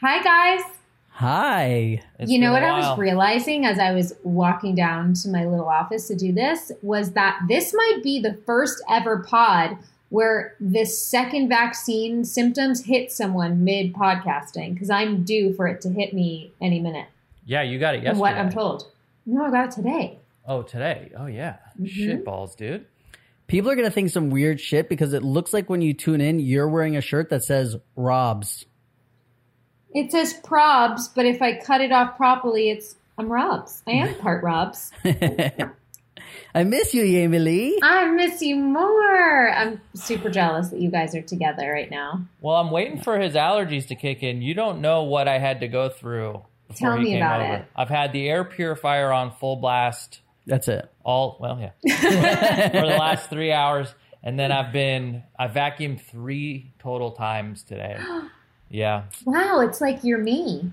Hi, guys. Hi. It's you know what I was realizing as I was walking down to my little office to do this was that this might be the first ever pod where the second vaccine symptoms hit someone mid podcasting because I'm due for it to hit me any minute. Yeah, you got it From yesterday. what I'm told. No, I got it today. Oh, today. Oh, yeah. Mhm. Shit balls, dude. People are going to think some weird shit because it looks like when you tune in, you're wearing a shirt that says Robs. It says probs, but if I cut it off properly, it's I'm Robs. I am part Robs. I miss you, Emily. I miss you more. I'm super jealous that you guys are together right now. Well, I'm waiting for his allergies to kick in. You don't know what I had to go through before Tell me came about over. it. I've had the air purifier on full blast That's it. all well, yeah, for the last three hours, and then I've been I vacuumed three total times today. Yeah, Wow, it's like you're me.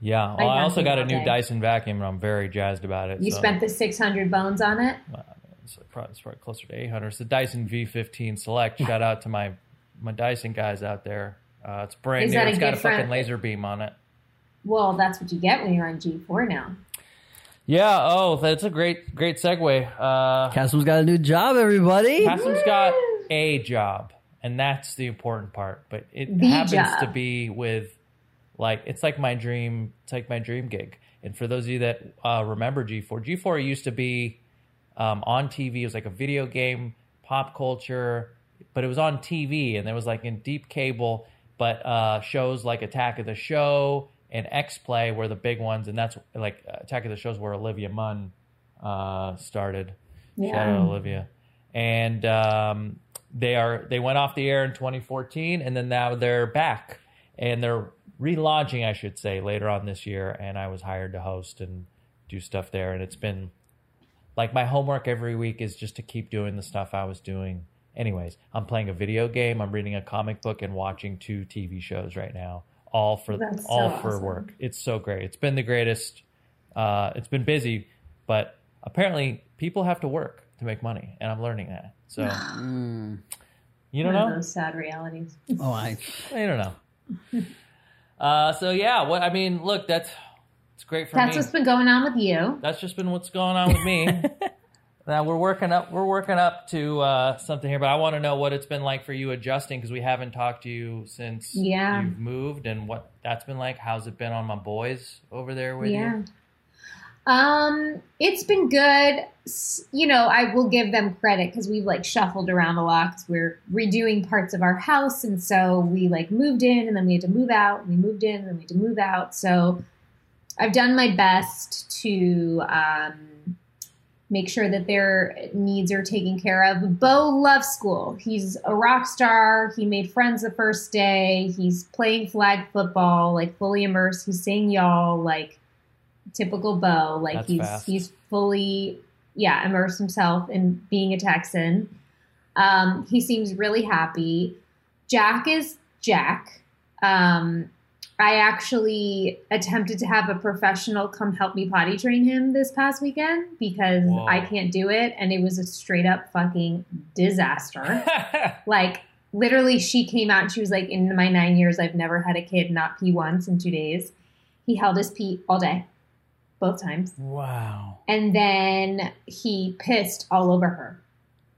yeah. I Well, I also got a new day. Dyson vacuum, and I'm very jazzed about it. You so- spent the 600 bones on it. It's probably, it's probably closer to 800. It's the Dyson V15 Select. Shout out to my my Dyson guys out there. Uh, it's brand Is new. that a It's got a good friend? fucking laser beam on it. Well, that's what you get when you're on G4 now. Yeah. Oh, that's a great great segue. Uh, Kassem's got a new job, everybody. Haslam's got a job, and that's the important part. But it The happens job. to be with like it's like my dream. It's like my dream gig. And for those of you that uh, remember G4, G4 used to be um, on TV. It was like a video game, pop culture, but it was on TV, and there was like in deep cable. But uh, shows like Attack of the Show and X Play were the big ones, and that's like Attack of the Shows where Olivia Munn uh, started. Shout out Olivia. And um, they are they went off the air in 2014, and then now they're back, and they're relaunching, I should say, later on this year. And I was hired to host and do stuff there, and it's been like my homework every week is just to keep doing the stuff I was doing. Anyways, I'm playing a video game, I'm reading a comic book, and watching two TV shows right now, all for That's so all for awesome. work. It's so great. It's been the greatest. Uh, it's been busy, but apparently people have to work to make money, and I'm learning that. So you don't One of know. those sad realities. Oh, I. I don't know. uh, so yeah, what I mean, look, that's it's great for That's me. what's been going on with you. That's just been what's going on with me. now we're working up. We're working up to uh, something here, but I want to know what it's been like for you adjusting because we haven't talked to you since Yeah. you've moved and what that's been like. How's it been on my boys over there with Yeah. you? Um, it's been good. You know, I will give them credit because we've like shuffled around a lot because we're redoing parts of our house, and so we like moved in, and then we had to move out. And we moved in, and then we had to move out. So I've done my best to um, make sure that their needs are taken care of. Beau loves school. He's a rock star. He made friends the first day. He's playing flag football, like fully immersed. He's saying y'all, like typical Beau. Like That's he's fast. he's fully yeah immersed himself in being a Texan. Um, he seems really happy. Jack is Jack. Um, I actually attempted to have a professional come help me potty train him this past weekend because Whoa. I can't do it, and it was a straight up fucking disaster. like literally, she came out and she was like, "In my nine years, I've never had a kid not pee once in two days." He held his pee all day, both times. wow. And then he pissed all over her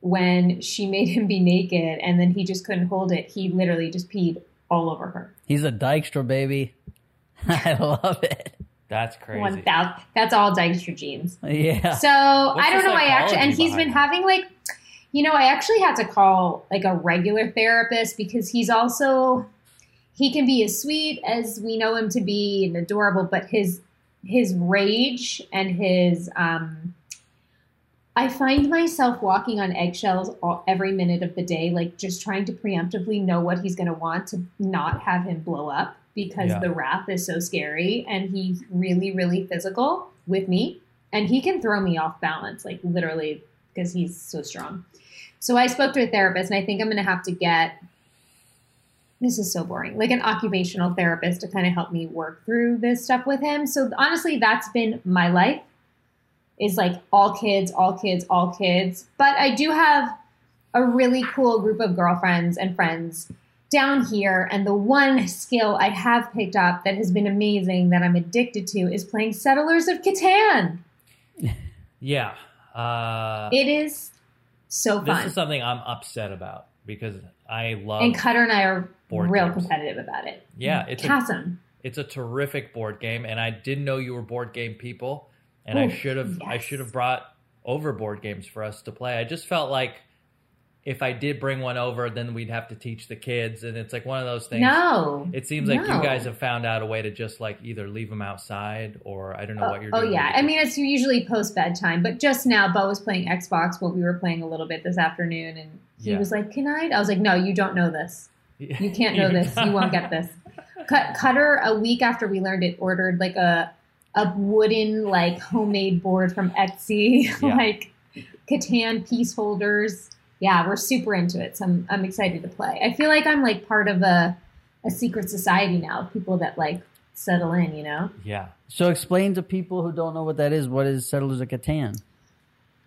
when she made him be naked, and then he just couldn't hold it. He literally just peed all over her. He's a Dykstra baby. I love it. That's crazy. One thousand. That's all Dykstra genes. Yeah. So I don't the know. I actually, and he's been behind having like, you know, I actually had to call like a regular therapist because he's also he can be as sweet as we know him to be and adorable, but his his rage and his um I find myself walking on eggshells all, every minute of the day, like just trying to preemptively know what he's going to want to not have him blow up because Yeah. the wrath is so scary and he's really, really physical with me. And he can throw me off balance, like literally, because he's so strong. So I spoke to a therapist, and I think I'm going to have to get this is so boring like an occupational therapist to kind of help me work through this stuff with him. So honestly, that's been my life is like all kids, all kids, all kids. But I do have a really cool group of girlfriends and friends down here, and the one skill I have picked up that has been amazing that I'm addicted to is playing Settlers of Catan. Yeah. Uh, It is so fun. this is something I'm upset about because I love. and Cutter and I are real games. competitive about it. Yeah, it's awesome. It's a terrific board game, and I didn't know you were board game people, and I should have I should have brought over board games for us to play. I just felt like if I did bring one over, then we'd have to teach the kids, and it's like one of those things. No. It seems like No. you guys have found out a way to just like either leave them outside or I don't know oh, what you're oh, doing. oh yeah, I mean it's usually post bedtime, but just now Beau was playing Xbox while we were playing a little bit this afternoon, and he Yeah. was like, "Can I?" I was like, "No, you don't know this. You can't know this. You won't get this." Cut, Cutter a week after we learned it ordered like a a wooden like homemade board from Etsy, Yeah. like Catan piece holders. Yeah, we're super into it, so I'm I'm excited to play. I feel like I'm like part of a a secret society now, of people that like settle in, you know. Yeah. So explain to people who don't know what that is. What is Settlers of Catan?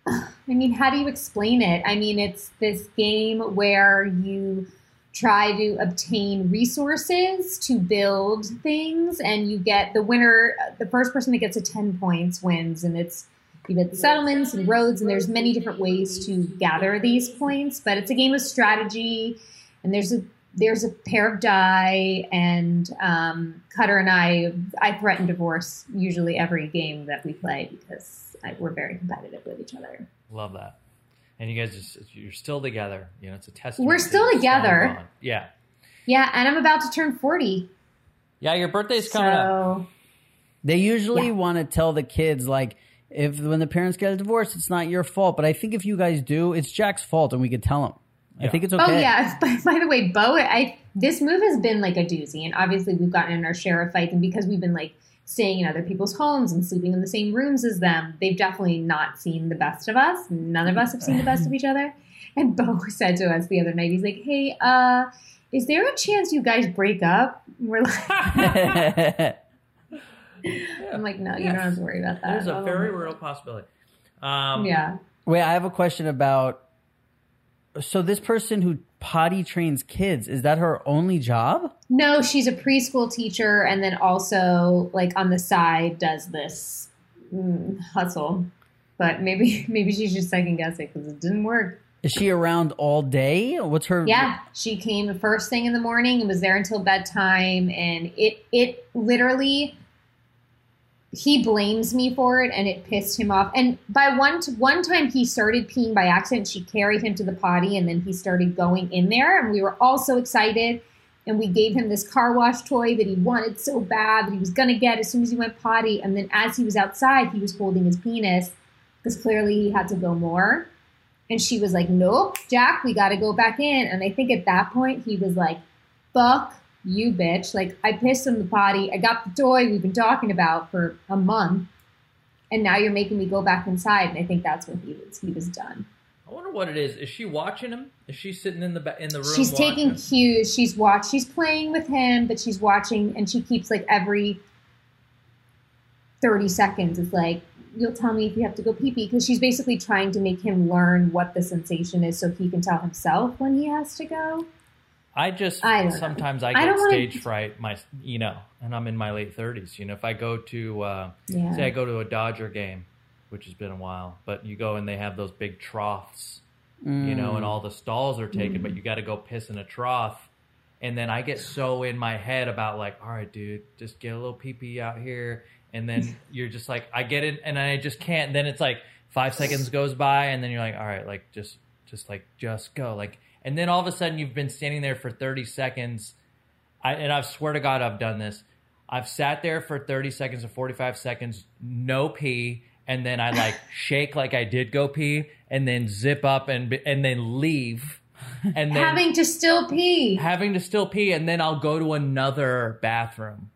I mean, how do you explain it? I mean, it's this game where you try to obtain resources to build things, and you get the winner, the first person that gets a 10 points wins, and it's you get settlements and roads, and there's many different ways to gather these points, but it's a game of strategy, and there's a there's a pair of die, and um, Cutter and I, I threaten divorce usually every game that we play because I, we're very competitive with each other. Love that. And you guys just you're still together. You know, it's a testament. We're still together. Yeah. Yeah, and I'm about to turn 40. Yeah, your birthday's coming up. so, They usually Yeah. want to tell the kids like if when the parents get a divorce, it's not your fault. But I think if you guys do, it's Jack's fault, and we could tell him. I think it's okay. Oh yeah. By, by the way, Beau, I this move has been like a doozy, and obviously we've gotten in our share of fights, and because we've been like staying in other people's homes and sleeping in the same rooms as them, they've definitely not seen the best of us. None of us have seen the best of each other. And Beau said to us the other night, he's like, "Hey, uh, is there a chance you guys break up?" And we're like, "I'm like, no, you don't have to worry about that." There's a Oh, very real possibility. Um, yeah. Wait, I have a question about. So this person who potty trains kids is that her only job? No, she's a preschool teacher, and then also like on the side does this mm, hustle. But maybe maybe she's just second guessing because it didn't work. Is she around all day? What's her? Yeah, she came the first thing in the morning and was there until bedtime, and it it literally. He blames me for it, and it pissed him off. And by one t- one time, he started peeing by accident. She carried him to the potty, and then he started going in there, and we were all so excited. And we gave him this car wash toy that he wanted so bad that he was gonna get as soon as he went potty. And then as he was outside, he was holding his penis because clearly he had to go more. And she was like, Nope, Jack, we got to go back in. And I think at that point, he was like, Fuck you, bitch. Like, I pissed in the potty. I got the toy we've been talking about for a month. And now you're making me go back inside. And I think that's when he was he was done. I wonder what it is. Is she watching him? Is she sitting in the in the room? She's taking watching? cues. She's watch. She's playing with him, but she's watching, and she keeps like every thirty seconds. It's like you'll tell me if you have to go pee pee because she's basically trying to make him learn what the sensation is, so he can tell himself when he has to go. I just I know. sometimes I I get wanna- stage fright. My you know, and I'm in my late 30s. You know, if I go to uh, Yeah. say I go to a Dodger game, which has been a while, but you go and they have those big troughs, you know, and all the stalls are taken, Mm. but you got to go piss in a trough. And then I get so in my head about like, all right, dude, just get a little pee pee out here. And then you're just like, I get it, and I just can't. And then it's like five seconds goes by, and then you're like, all right, like just, just like, just go, like. And then all of a sudden, you've been standing there for 30 seconds. I, and I swear to God, I've done this. I've sat there for 30 seconds or 45 seconds, no pee, and then I like shake like I did go pee, and then zip up and and then leave, and then Having to still pee. having to still pee, and then I'll go to another bathroom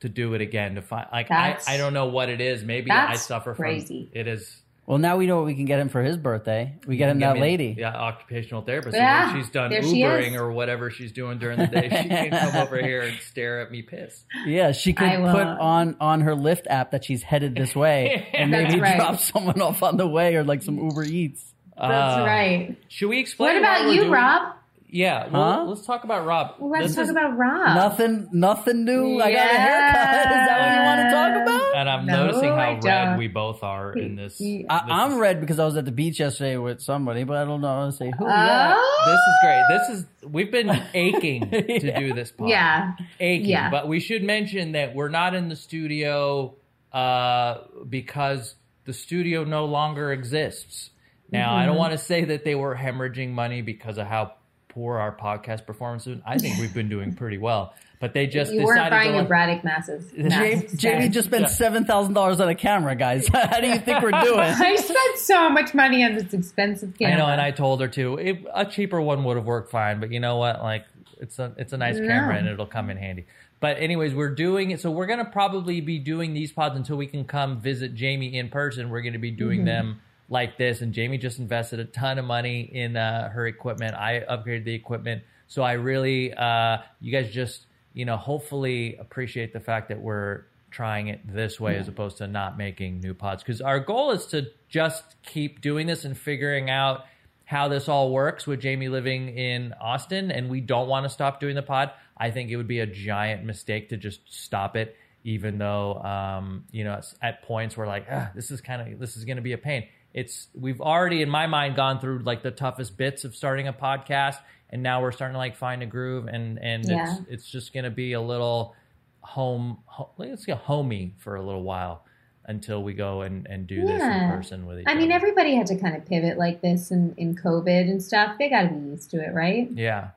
to do it again to find like I, That's- I don't know what it is. Maybe I suffer crazy. from it is. Well, now we know what we can get him for his birthday. We get him Give that me- lady. yeah, occupational therapist. Yeah, when she's done there she Ubering is. or whatever she's doing during the day, she can come over here and stare at me piss. Yeah, she could put on on her Lyft app that she's headed this way, and maybe right. drop someone off on the way or like some Uber Eats. That's Uh, right. Should we explain? What why about we're you, doing- Rob? Yeah, well, Huh? let's talk about Rob. Well, let's This talk about Rob. Nothing, nothing new. I got a haircut. Is that what you want to talk about? And I'm No, noticing I how don't. red we both are in this. I, this I'm is- red because I was at the beach yesterday with somebody, but I don't know how to say who. yet. Oh, This is great. This is we've been aching to do this pod. yeah. aching. Yeah. But we should mention that we're not in the studio uh, because the studio no longer exists. Now, I don't Mm-hmm. want to say that they were hemorrhaging money because of how poor our podcast performance is. I think we've been doing pretty well. But they just You weren't buying to your like- Braddock masses. Ja- masses Jamie just spent Yeah. seven thousand dollars on a camera, guys. How do you think we're doing? I spent so much money on this expensive camera. I know, and I told her to. It, a cheaper one would have worked fine, but you know what? Like, it's a it's a nice No. camera, and it'll come in handy. But anyways, we're doing it. So we're gonna probably be doing these pods until we can come visit Jamie in person. We're gonna be doing mm-hmm. them like this, and Jamie just invested a ton of money in uh, her equipment. I upgraded the equipment, so I really, uh, you guys just, you know, hopefully appreciate the fact that we're trying it this way as opposed to not making new pods because our goal is to just keep doing this and figuring out how this all works with Jamie living in Austin and we don't want to stop doing the pod. I think it would be a giant mistake to just stop it even though um, you know at points we're like ah, this is kind of this is going to be a pain. It's we've already in my mind gone through like the toughest bits of starting a podcast and now we're starting to like find a groove and and Yeah. it's it's just going to be a little home, ho- let's get homey for a little while until we go and, and do this in person with each I mean, everybody had to kind of pivot like this in, in COVID and stuff. They got to be used to it, right? Yeah.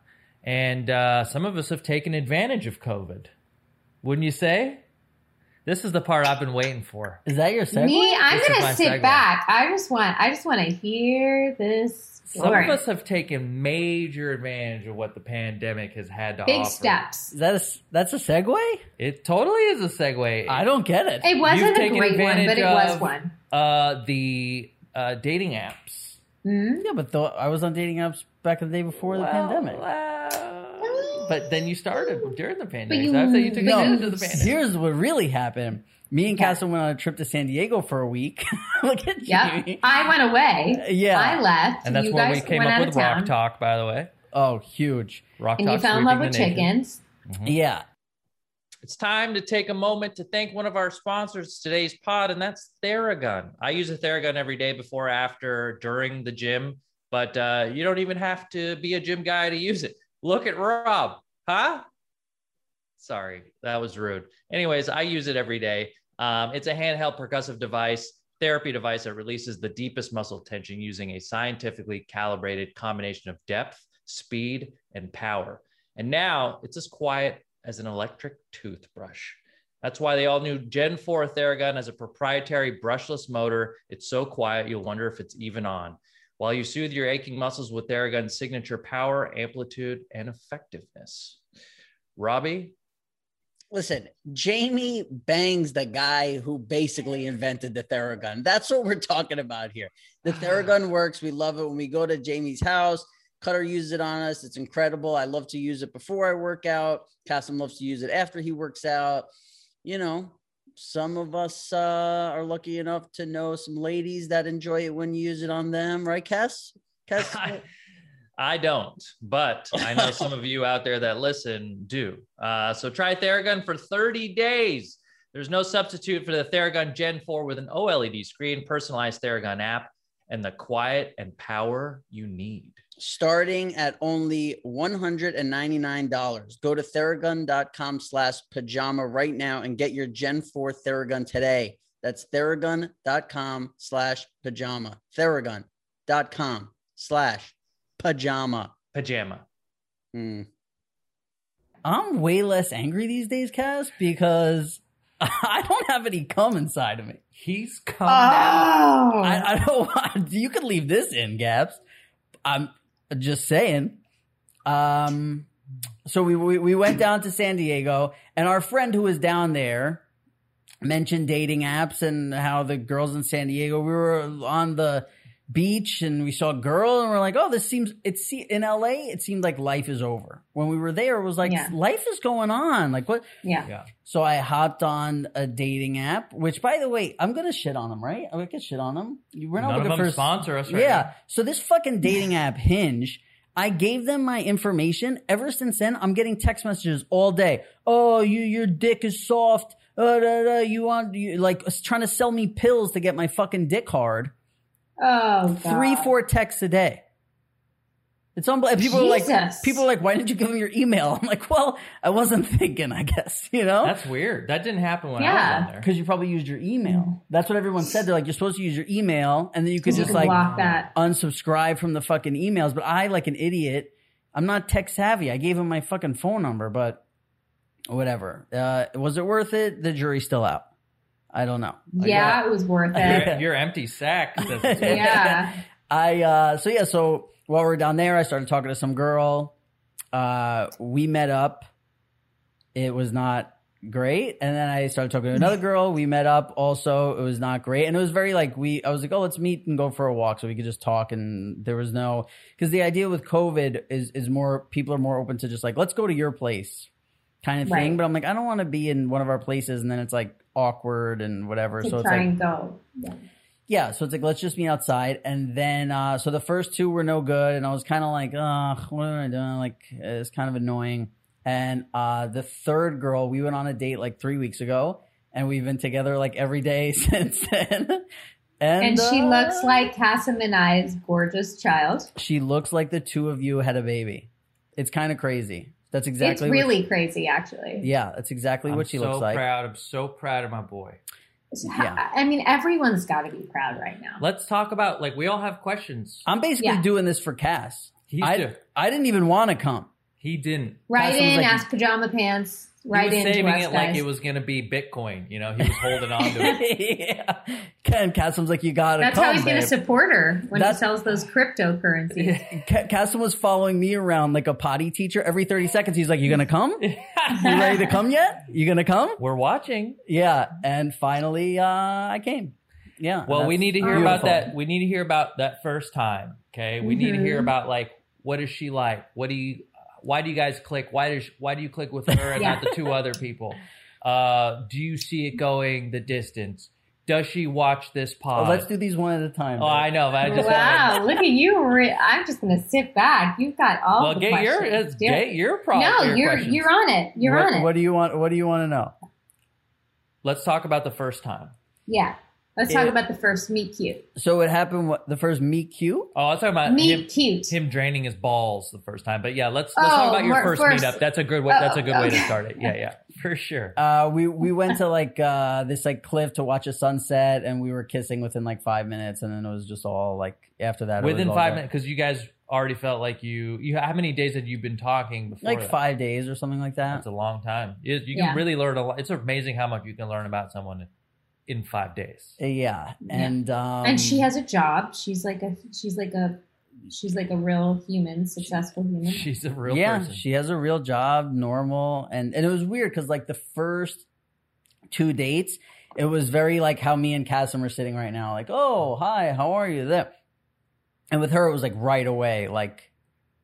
And uh, some of us have taken advantage of COVID. Wouldn't you say? This is the part I've been waiting for. Is that your segue? Me, I'm This gonna sit segue. back. I just want, I just want to hear this Some story. of us have taken major advantage of what the pandemic has had to Big offer. Big steps. Is that a, that's a segue? It totally is a segue. I don't get it. It wasn't a taken great one, but it was of- one. Uh, the uh, dating apps. Hmm? yeah, but though I was on dating apps back in the day before the pandemic. uh, but then you started during the pandemic. you- so I say you took No, advantage of the pandemic. Here's what really happened. Me and Castle went on a trip to San Diego for a week. Look at Yep. you. I went away. Yeah. I left. and that's you where guys we came went up out with of town, Rock Talk, by the way. Oh, huge. Rock And talk you fell in love with the nation. chickens. Yeah. It's time to take a moment to thank one of our sponsors today's pod, and that's Theragun. I use a Theragun every day before, after, during the gym, but uh, you don't even have to be a gym guy to use it. Look at Rob, huh? Sorry, that was rude. Anyways, I use it every day. Um, it's a handheld percussive device, therapy device that releases the deepest muscle tension using a scientifically calibrated combination of depth, speed, and power. And now it's as quiet as an electric toothbrush. That's why the all new Gen 4 Theragun has a proprietary brushless motor. It's so quiet, you'll wonder if it's even on. While you soothe your aching muscles with Theragun's signature power, amplitude, and effectiveness. Robbie, Listen, Jamie bangs the guy who basically invented the Theragun. That's what we're talking about here. The ah. Theragun works. We love it when we go to Jamie's house. Cutter uses it on us. It's incredible. I love to use it before I work out. Kassem loves to use it after he works out. You know, some of us uh, are lucky enough to know some ladies that enjoy it when you use it on them, right, Cass? Cass? I, I don't, but I know some of you out there that listen do. Uh, so try Theragun for 30 days. There's no substitute for the Theragun Gen 4 with an OLED screen, personalized Theragun app, and the quiet and power you need. Starting at only $199. Go to theragun.com slash pajama right now and get your Gen 4 Theragun today. That's theragun.com slash pajama. Theragun.com slash pajama. Pajama. Hmm. I'm way less angry these days, Cass, because I don't have any cum inside of me. He's come down. Oh, I, I don't want, you could leave this in, Gaps. I'm just saying. Um, so we, we, we went down to San Diego and our friend who was down there mentioned dating apps and how the girls in San Diego, we were on the beach and we saw a girl and we're like, oh, this seems, it's in LA, it seemed like life is over. When we were there, it was like, Yeah. life is going on. Like what? yeah. Yeah. So I hopped on a dating app, which by the way, I'm gonna shit on them, right? I'm gonna shit on them. We're not None of looking them for sponsor us right yeah. now. So this fucking dating app Hinge, I gave them my information. Ever since then, I'm getting text messages all day. Oh, you, your dick is soft. Uh, da, da, you want, you, like, trying to sell me pills to get my fucking dick hard. Oh, God. Three, four texts a day. It's unbelievable. People are like, people are like, why didn't you give them your email? I'm like, well, I wasn't thinking, I guess, you know? That's weird. That didn't happen when I Yeah. was on there. Because you probably used your email. That's what everyone said. They're like, you're supposed to use your email, and then you could You just can like block that. unsubscribe from the fucking emails. But I, like an idiot, I'm not tech savvy. I gave him my fucking phone number, but whatever. Uh, was it worth it? The jury's still out. I don't know. Yeah, it was worth Your, it. your empty sack. says it's worth it. yeah. I uh so yeah, so while we are down there, I started talking to some girl. Uh we met up. It was not great. And then I started talking to another girl. We met up also. It was not great. And it was very like we I was like, "Oh, let's meet and go for a walk so we could just talk." And there was no cuz the idea with COVID is is more people are more open to just like, "Let's go to your place." kind of thing, Right. but I'm like, I don't want to be in one of our places and then it's like awkward and whatever. To so it's try like and go. Yeah. yeah, so it's like let's just meet outside, and then uh, so the first two were no good, and I was kind of like, ugh, what am I doing? Like it's kind of annoying. And uh, the third girl, we went on a date like three weeks ago, and we've been together like every day since then. And, And she uh, looks like Kassem and I's gorgeous child. she looks like the two of you had a baby. It's kind of crazy. That's exactly it's what- really crazy, actually. yeah, that's exactly I'm what she so looks like. proud. I'm so proud of my boy. Yeah. I mean, everyone's got to be proud right now. Let's talk about like we all have questions. I'm basically Yeah. doing this for Cass. He's I, do- I didn't even want to come. He didn't. Right Kassem was in, like- ask pajama pants. Right he was into saving us, it like it was going to be Bitcoin. You know, he was holding on to it. yeah. And Kassem's like, you gotta That's come, how he's going to support her when That's- she sells those cryptocurrencies. Ca- was following me around like a potty teacher every 30 seconds. He's like, you gonna come? You ready to come yet? You gonna come? We're watching. Yeah. And finally, uh, I came. Yeah. Well, we need to hear beautiful. about that. We need to hear about that first time. Okay, we need to hear Mhm. about like what is she like? What do you? Why do you guys click? Why does why do you click with her and Yeah. not the two other people? Uh, do you see it going the distance? Does she watch this Oh, pod? let's do these one at a time. oh, I know. But I just wow, look at you! Re- I'm just going to sit back. You've got all well, the get your questions. it's- Do get your problem. no, your you're questions. you're on it. You're what, on it. What do you want? What do you want to know? Let's talk about the first time. yeah, let's talk It- about the first meet cute. So it happened. What the first meet cute? Oh, I was talking about Meet him, cute. him draining his balls the first time. But yeah, let's let's Oh, talk about your first, first- meetup. That's a good way. That's a good Oh, way to start it. Yeah, yeah, for sure. Uh, we we went to like uh, this like cliff to watch a sunset, and we were kissing within like five minutes, and then it was just all like after that. it was Within all five minutes, because you guys already felt like you. You how many days had you been talking before? like that? five days or something like that. That's a long time. You, you Yeah. can really learn a lot. It's amazing how much you can learn about someone in five days. Uh, yeah, and um, and she has a job. She's like a she's like a she's like a real human, successful human. She's a real yeah, person. she has a real job, normal, and and it was weird because like the first two dates, it was very like how me and Kassem are sitting right now, like, oh hi, how are you? There, and with her, it was like right away, like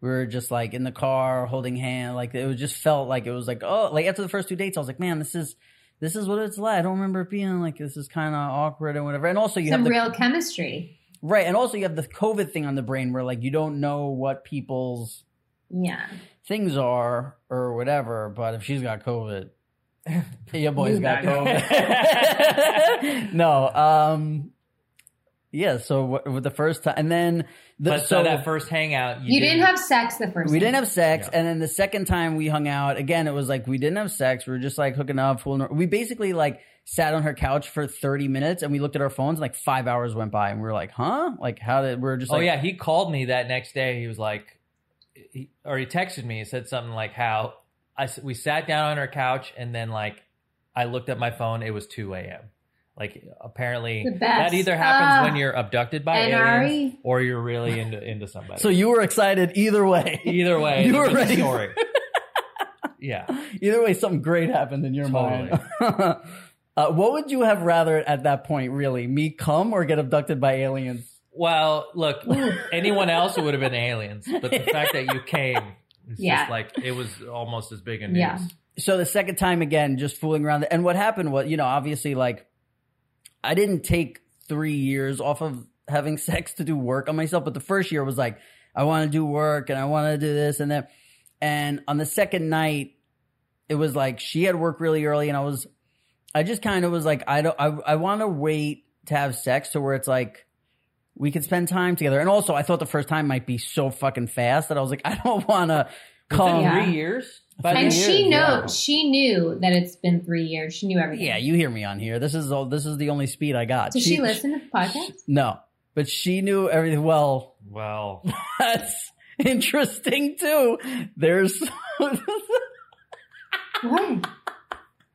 we were just like in the car holding hand, like it was just felt like it was like oh, like after the first two dates, I was like, man, this is. This is what it's like. I don't remember it being like this is kind of awkward and whatever. And also, you Some have the real chemistry. right, and also you have the COVID thing on the brain where like you don't know what people's Yeah. things are or whatever, but if she's got COVID, your boy's You got got COVID. no, um, yeah. So what, with the first time, and then the, but so, that first hangout, you, You, didn't have sex the first we time. didn't have sex, Yeah. and then the second time we hung out again, it was like we didn't have sex. We were just like hooking up, fooling. We basically like sat on her couch for thirty minutes, and we looked at our phones. And like five hours went by, and we were like, "Huh? Like how did we are just Oh like, yeah, he called me that next day. He was like, he, or he texted me. He said something like how I s- we sat down on our couch and then like I looked at my phone. It was two a.m. Like apparently that either happens Ah. when you're abducted by NRE. aliens or you're really into into somebody. So you were excited either way. either way, You were ready. story. yeah. Either way, something great happened in your Totally. mind. uh, what would you have rather at that point, really? Me come or get abducted by aliens? Well, look, anyone else it would have been aliens, but the fact that you came, it's Yeah. just like it was almost as big a news. Yeah. So the second time again, just fooling around. And what happened was, you know, obviously, like, I didn't take three years off of having sex to do work on myself, but the first year was like, I want to do work and I want to do this and that. And on the second night, it was like she had work really early and I was, I just kind of was like, I don't, I, I want to wait to have sex to where it's like, we could spend time together. And also, I thought the first time might be so fucking fast that I was like, I don't want to come. Three years. By and the she years, know yeah. she knew that it's been three years. She knew everything. Yeah, you hear me on here. This is all. This is the only speed I got. Does she, listen to the podcast? No, but she knew everything. Well, Well, that's interesting too. There's. What?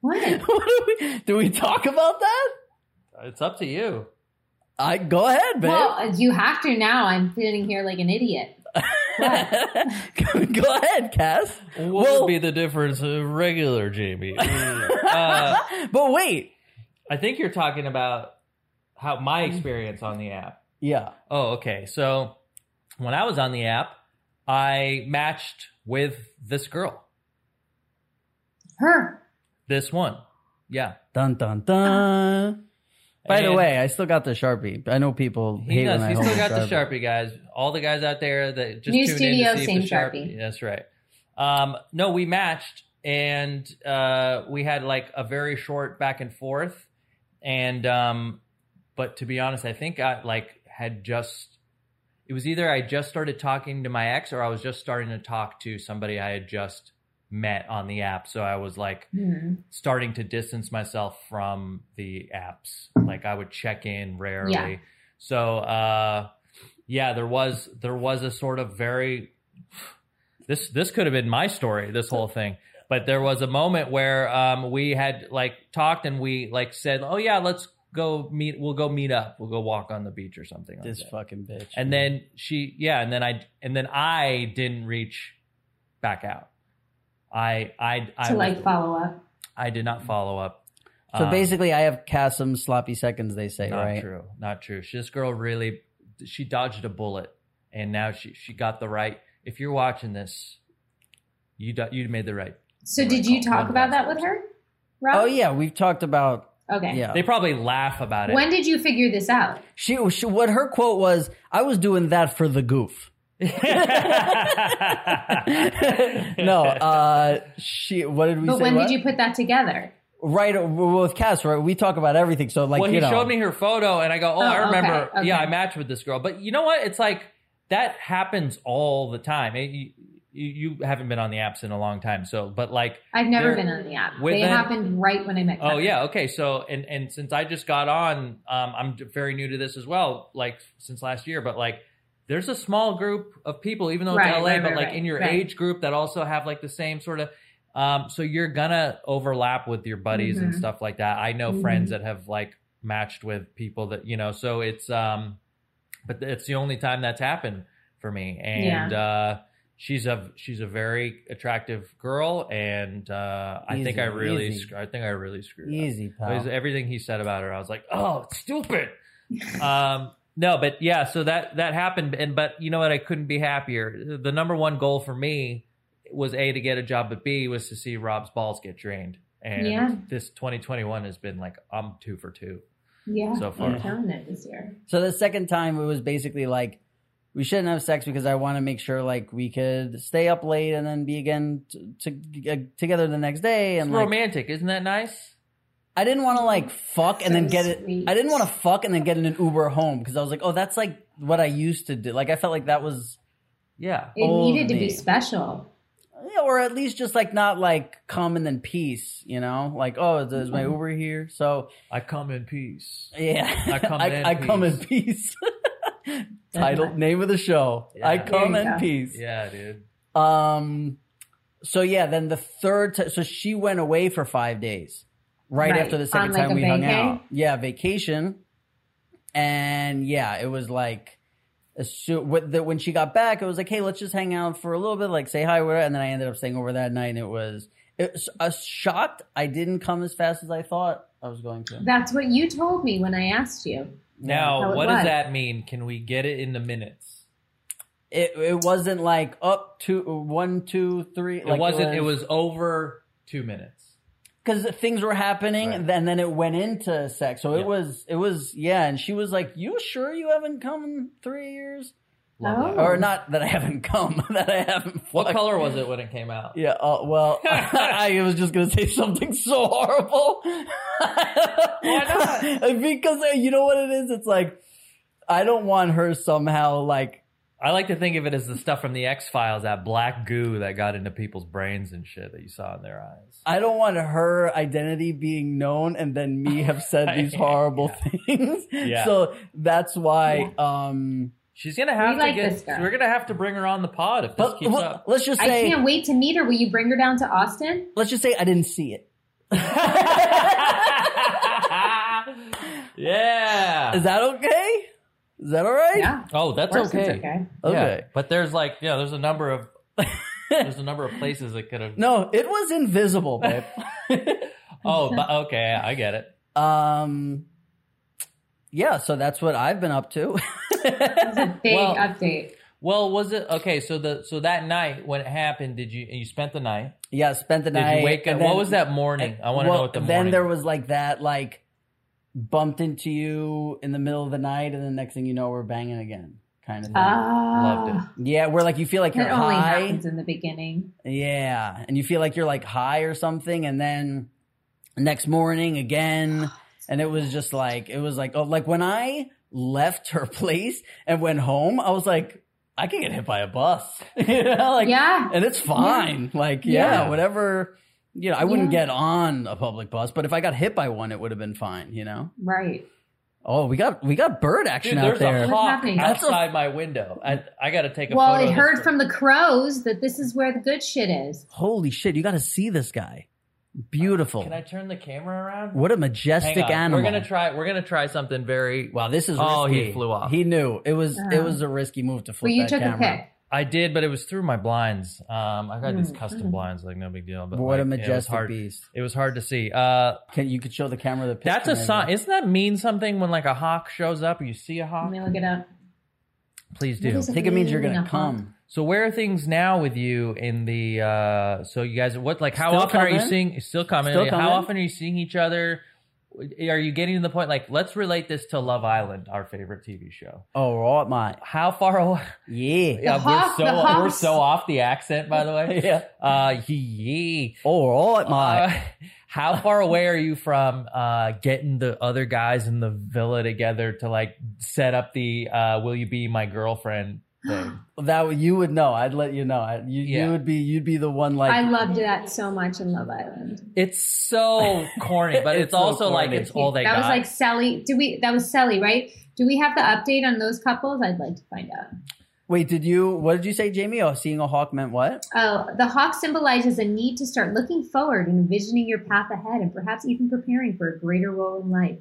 What? What do, we, do we talk about that? it's up to you. I go ahead, babe. Well, you have to now. I'm sitting here like an idiot. go, go ahead, Cass. What Well- would be the difference of regular Jamie? uh, but wait, I think you're talking about how my experience on the app. yeah, Oh, okay. So when I was on the app, I matched with this girl, Her. this one. Yeah. dun dun dun. By the way, I still got the sharpie. I know people he hate does. when I He hold still got the the Sharpie, guys. All the guys out there that just New tune studio, in to see same if the Sharpie. That's right. Um, no, we matched, and uh, we had like a very short back and forth, and um, but to be honest, I think I like had just. It was either I just started talking to my ex, or I was just starting to talk to somebody I had just met on the app. So I was like, Hmm. starting to distance myself from the apps. Like I would check in rarely. Yeah. So uh yeah, there was there was a sort of very this this could have been my story, this whole thing. But there was a moment where um we had like talked and we like said, "Oh yeah, let's go meet we'll go meet up. We'll go walk on the beach or something like This that." fucking bitch. And then she, yeah, and then I, and then I didn't reach back out. I, I, I, To was- like follow up. I did not follow up. so Um, basically, I have cast some sloppy seconds. They say, not right? true, not true. She, this girl really, she dodged a bullet, and now she, she got the right. If you're watching this, you, do, you made the right. So Right, did you call- talk call about that with her? Rob? Oh yeah, we've talked about Okay. yeah. They probably laugh about it. When did you figure this out? She, she what her quote was. I was doing that for the goof. No, uh, she. What did we But say? when what? did you put that together? Right with Cass, right? We talk about everything. So like, well, he you know, showed me her photo, and I go, "Oh, Oh, I remember. okay, okay. Yeah, I matched with this girl." But you know what? It's like that happens all the time. It- you, you you haven't been on the apps in a long time, so but like, I've never been on the app. with They them- happened right when I met. oh Kevin. yeah, okay. So and and since I just got on, um, I'm very new to this as well. Like since last year, but like. There's a small group of people, even though it's Right, LA, right, but right, like right, in your right. age group that also have like the same sort of um, so you're gonna overlap with your buddies and Mhm. stuff like that. I know Mhm. friends that have like matched with people that you know. So it's um, but it's the only time that's happened for me. And uh, she's a she's a very attractive girl, and uh, I think I really easy. sc- I think I really screwed up. easy, It pal. everything he said about her. I was like, oh, stupid. um, no, but yeah, so that that happened, and but you know what? I couldn't be happier. The number one goal for me was a to get a job, but b was to see Rob's balls get drained. And Yeah. this 2021 has been like I'm two for two. Yeah. So far. You're killing it this year. So the second time, it was basically like we shouldn't have sex because I want to make sure like we could stay up late and then be again t- to, uh, together the next day. It's And like, romantic, isn't that nice? I didn't want to like fuck and then So get it. I didn't want to fuck and then get in an Uber home because I was like, oh, that's like what I used to do. Like I felt like that was, Yeah. It Old needed to me. be special. yeah, or at least just like not like come and then peace. You know, like oh, is Mm-hmm. my Uber here? So I come in peace. yeah, I come I, in I come in peace. peace. Title name of the show. Yeah. I come in go. peace. Yeah, dude. Um, so yeah, then the third, ti- so she went away for five days, right, Right. after the second On, like, time a we hung out. Yeah, vacation, and yeah, it was like, as soo- with when she got back, it was like, hey, let's just hang out for a little bit, like say hi, whatever. And then I ended up staying over that night, and it was, it was uh, shocked. I didn't come as fast as I thought I was going to. That's what you told me when I asked you. Now, it what does that mean? Can we get it in the minutes? It it wasn't like up two, one, two, three. It wasn't. It was over two minutes. Because things were happening Right. and then it went into sex so Yeah. it was it was yeah and she was like you sure you haven't come in three years Oh. or not that I haven't come, that I haven't. What color was it when it came out? Yeah, uh, well, I was just gonna say something so horrible. Why not? because uh, you know what it is. It's like I don't want her somehow like I like to think of it as the stuff from the X Files, that black goo that got into people's brains and shit that you saw in their eyes. I don't want her identity being known and then me have said these horrible things. Yeah. So that's why. Um, She's gonna have We to like get. this. We're gonna have to bring her on the pod if this but keeps well, up. let's just say I can't wait to meet her. Will you bring her down to Austin? let's just say I didn't see it. yeah. Is that okay? Is that all right? Yeah. oh, that's okay. okay. Okay. Yeah. But there's like, yeah, there's a number of there's a number of places that could have. No, it was invisible, babe. Oh, but okay, I get it. um, yeah. So that's what I've been up to. It's a big Well- update. Well, was it okay? So the so that night when it happened, did you you spent the night? yeah, spent the Did night. Did you wake up? and what was that morning? I want to well, know what the then there was like that, like bumped into you in the middle of the night, and the next thing you know, we're banging again, kind of thing. Ah, Loved yeah, where like you feel like you're That only high. happens in the beginning. Yeah, and you feel like you're like high or something, and then next morning again, and it was just like it was like oh, like when I left her place and went home, I was like, I can get hit by a bus, you know, like Yeah. and it's fine, like yeah, Yeah. whatever. You know, I wouldn't Yeah. get on a public bus, but if I got hit by one, it would have been fine. You know. Right. Oh, we got we got bird action Dude, out there's there. a hawk happening? That's a- outside my window. I I got to take a Well, photo. it of heard from the crows that this is where the good shit is. Holy shit! You got to see this guy. Beautiful. Can I turn the camera around? what a Hang majestic on. animal. We're gonna try. We're gonna try something very. Wow, this is Oh, he flew off. He knew it was it Uh-huh. was a risky move to flip Well, you that took camera. a pic. I did, but it was through my blinds. Um, I got these Mm, custom mm. blinds, like no big deal. But But what a like, yeah, it was majestic hard. beast! It was hard to see. Uh, Can you could show the camera the picture? that's a maybe? sign. Isn't that mean something when like a hawk shows up? or You see a hawk? Let hawk. me look it up. Please do. I think it means you're gonna come. So where are things now with you in the? uh So you guys, what like how Still often are you seeing? Still coming. Still coming. How often are you seeing each other? Are you getting to the point? Like, let's relate this to Love Island, our favorite TV show. Oh, right, mate. How far away? Yeah. Yeah, hawk- we're the so we're so off the accent, by the way. Yeah. Uh, yeah. All right, mate. Uh, how far away are you from uh, getting the other guys in the villa together to like set up the uh, "Will you be my girlfriend" thing? that would- you would know. I'd let you know. You, Yeah. you would be you'd be the one like I loved that so much in Love Island. It's so corny, but it's, It's so also like it's all they that got. was like Sally. Do we? That was Sally, right? Do we have the update on those couples? I'd like to find out. Wait, did you? What did you say, Jamie? Oh, seeing a hawk meant what? Oh, the hawk symbolizes a need to start looking forward and envisioning your path ahead, and perhaps even preparing for a greater role in life.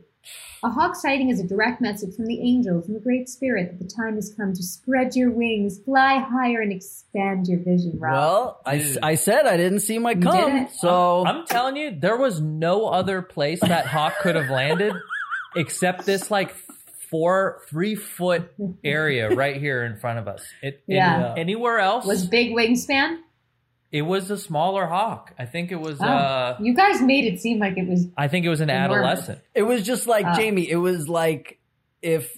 A hawk sighting is a direct message from the angels and the Great Spirit that the time has come to spread your wings, fly higher, and expand your vision. Rob. Well, I, s- Dude. I said I didn't see my You cum, didn't? so I'm telling you, there was no other place that hawk could have landed except this like four, three foot area right here in front of us. It, it- Yeah. anywhere else, was big wingspan. It was a smaller hawk. I think it was. Oh. uh you guys made it seem like it was. I think it was an Enormous. adolescent. it was just like Oh. Jamie. It was like if.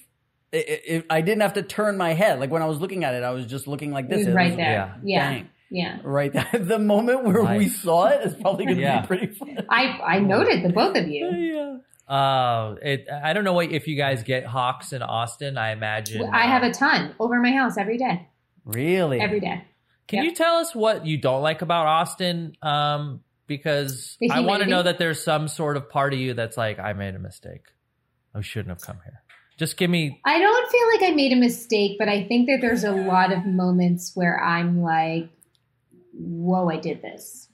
i- i- If I didn't have to turn my head, like when I was looking at it, I was just looking like It this. was right there. yeah. Yeah, Bang. yeah. right there. The moment where we Nice. saw it is probably going to Yeah. be pretty fun. I I noted the both of you. yeah. Uh, it. I don't know what if you guys get hawks in Austin. I imagine. I have uh, a ton over my house every day. Really? Every day. Can Yep. you tell us what you don't like about Austin? Um, because I want to know that there's some sort of part of you that's like, I made a mistake. I shouldn't have come here. Just give me. I don't feel like I made a mistake, but I think that there's a lot of moments where I'm like, whoa, I did this.